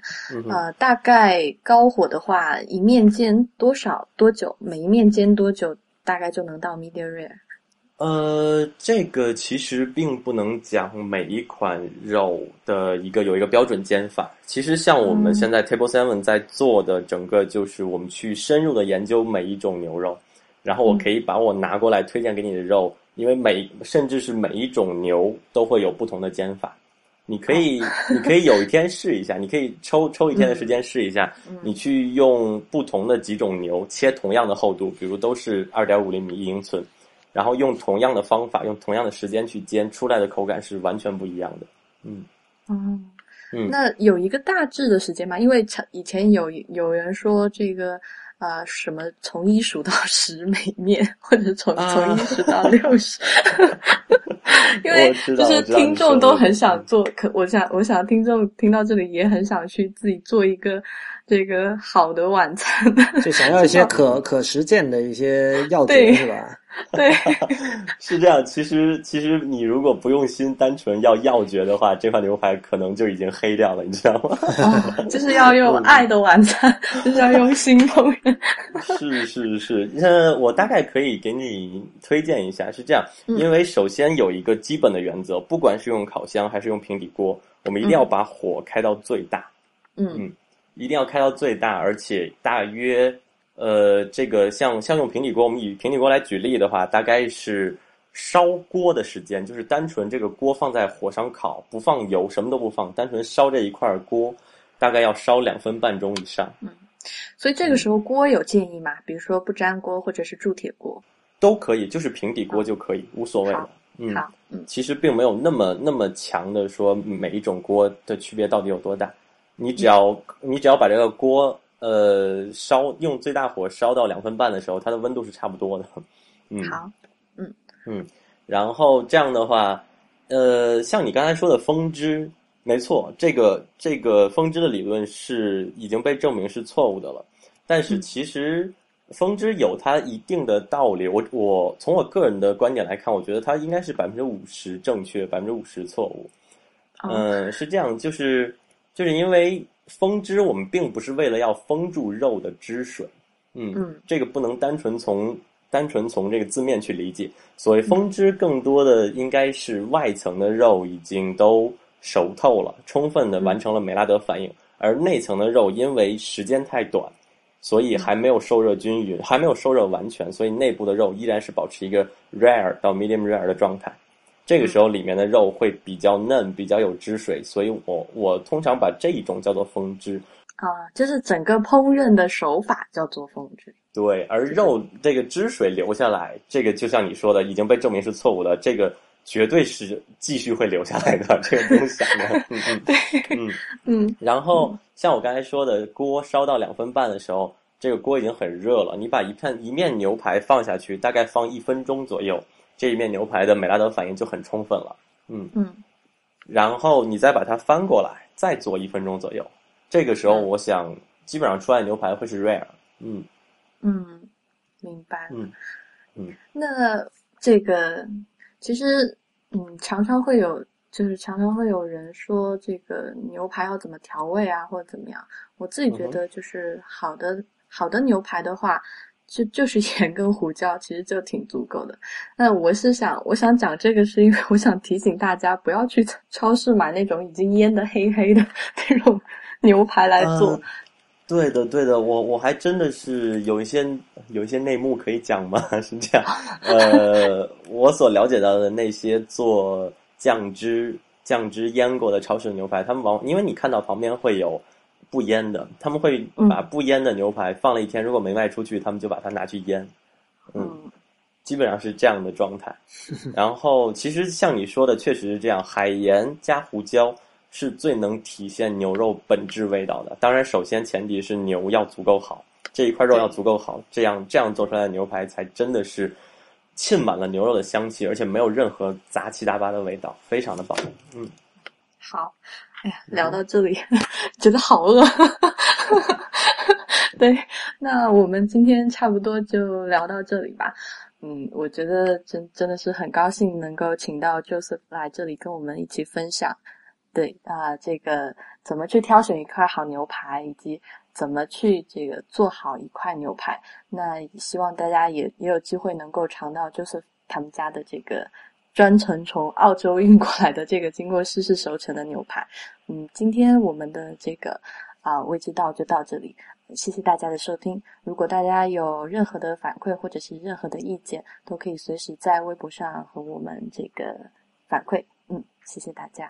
呃，大概高火的话，一面煎多少多久？每一面煎多久，大概就能到 medium rare？呃，这个其实并不能讲每一款肉的一个有一个标准煎法。其实像我们现在 Table Seven 在做的整个，就是我们去深入的研究每一种牛肉，然后我可以把我拿过来推荐给你的肉，因为每甚至是每一种牛都会有不同的煎法。你可以，你可以有一天试一下，你可以抽抽一天的时间试一下，你去用不同的几种牛切同样的厚度，比如都是二点五厘米一英寸。然后用同样的方法，用同样的时间去煎，出来的口感是完全不一样的。嗯，哦，嗯，那有一个大致的时间吗？因为以前有有人说这个，呃，什么从一数到十每面，或者从从一数到六十，因为就是听众都很想做，可我想我想听众听到这里也很想去自己做一个。这个好的晚餐，就想要一些可可实践的一些要点是吧？对，是这样。其实，其实你如果不用心，单纯要要诀的话，这块牛排可能就已经黑掉了，你知道吗？就是要用爱的晚餐，就是要用心烹饪。是是是，那我大概可以给你推荐一下，是这样。因为首先有一个基本的原则，不管是用烤箱还是用平底锅，我们一定要把火开到最大。嗯嗯，一定要开到最大，而且大约。呃，这个像像用平底锅，我们以平底锅来举例的话，大概是烧锅的时间，就是单纯这个锅放在火上烤，不放油，什么都不放，单纯烧这一块锅，大概要烧两分半钟以上。嗯，所以这个时候锅有建议吗？比如说不粘锅或者是铸铁锅，都可以，就是平底锅就可以，无所谓了。嗯，好，嗯，其实并没有那么那么强的说每一种锅的区别到底有多大，你只要你只要把这个锅。呃，烧用最大火烧到两分半的时候，它的温度是差不多的。嗯，好，嗯嗯，然后这样的话，呃，像你刚才说的风汁，没错，这个这个风汁的理论是已经被证明是错误的了。但是其实风汁有它一定的道理。我我从我个人的观点来看，我觉得它应该是百分之五十正确，百分之五十错误。嗯，是这样，就是就是因为。封汁，我们并不是为了要封住肉的汁水，嗯，这个不能单纯从单纯从这个字面去理解。所谓封汁，更多的应该是外层的肉已经都熟透了，充分的完成了美拉德反应，而内层的肉因为时间太短，所以还没有受热均匀，还没有受热完全，所以内部的肉依然是保持一个 rare 到 medium rare 的状态。这个时候里面的肉会比较嫩，比较有汁水，所以我我通常把这一种叫做风汁啊，就是整个烹饪的手法叫做风汁。对，而肉这个汁水留下来，这个就像你说的，已经被证明是错误的，这个绝对是继续会留下来的，这个不用想的。嗯嗯，对，嗯 嗯。然后像我刚才说的，锅烧到两分半的时候，这个锅已经很热了，你把一片一面牛排放下去，大概放一分钟左右。这一面牛排的美拉德反应就很充分了，嗯嗯，然后你再把它翻过来，再做一分钟左右，这个时候我想基本上出来的牛排会是 rare，嗯。嗯，明白，嗯。嗯，那这个其实嗯常常会有，就是常常会有人说这个牛排要怎么调味啊，或者怎么样，我自己觉得就是好的好的牛排的话。就就是盐跟胡椒，其实就挺足够的。那我是想，我想讲这个，是因为我想提醒大家，不要去超市买那种已经腌的黑黑的那种牛排来做。对的，对的，我我还真的是有一些有一些内幕可以讲吗？是这样，呃，我所了解到的那些做酱汁酱汁腌过的超市牛排，他们往因为你看到旁边会有。不腌的，他们会把不腌的牛排放了一天，如果没卖出去，他们就把它拿去腌。嗯，基本上是这样的状态。然后，其实像你说的，确实是这样。海盐加胡椒是最能体现牛肉本质味道的。当然，首先前提是牛要足够好，这一块肉要足够好，这样这样做出来的牛排才真的是浸满了牛肉的香气，而且没有任何杂七杂八的味道，非常的棒。嗯，好。哎呀，聊到这里，觉得好饿。对，那我们今天差不多就聊到这里吧。嗯，我觉得真真的是很高兴能够请到 Joseph 来这里跟我们一起分享。对啊，这个怎么去挑选一块好牛排，以及怎么去这个做好一块牛排。那希望大家也也有机会能够尝到 Joseph 他们家的这个。专程从澳洲运过来的这个经过湿式熟成的牛排，嗯，今天我们的这个啊未知道就到这里，谢谢大家的收听。如果大家有任何的反馈或者是任何的意见，都可以随时在微博上和我们这个反馈。嗯，谢谢大家。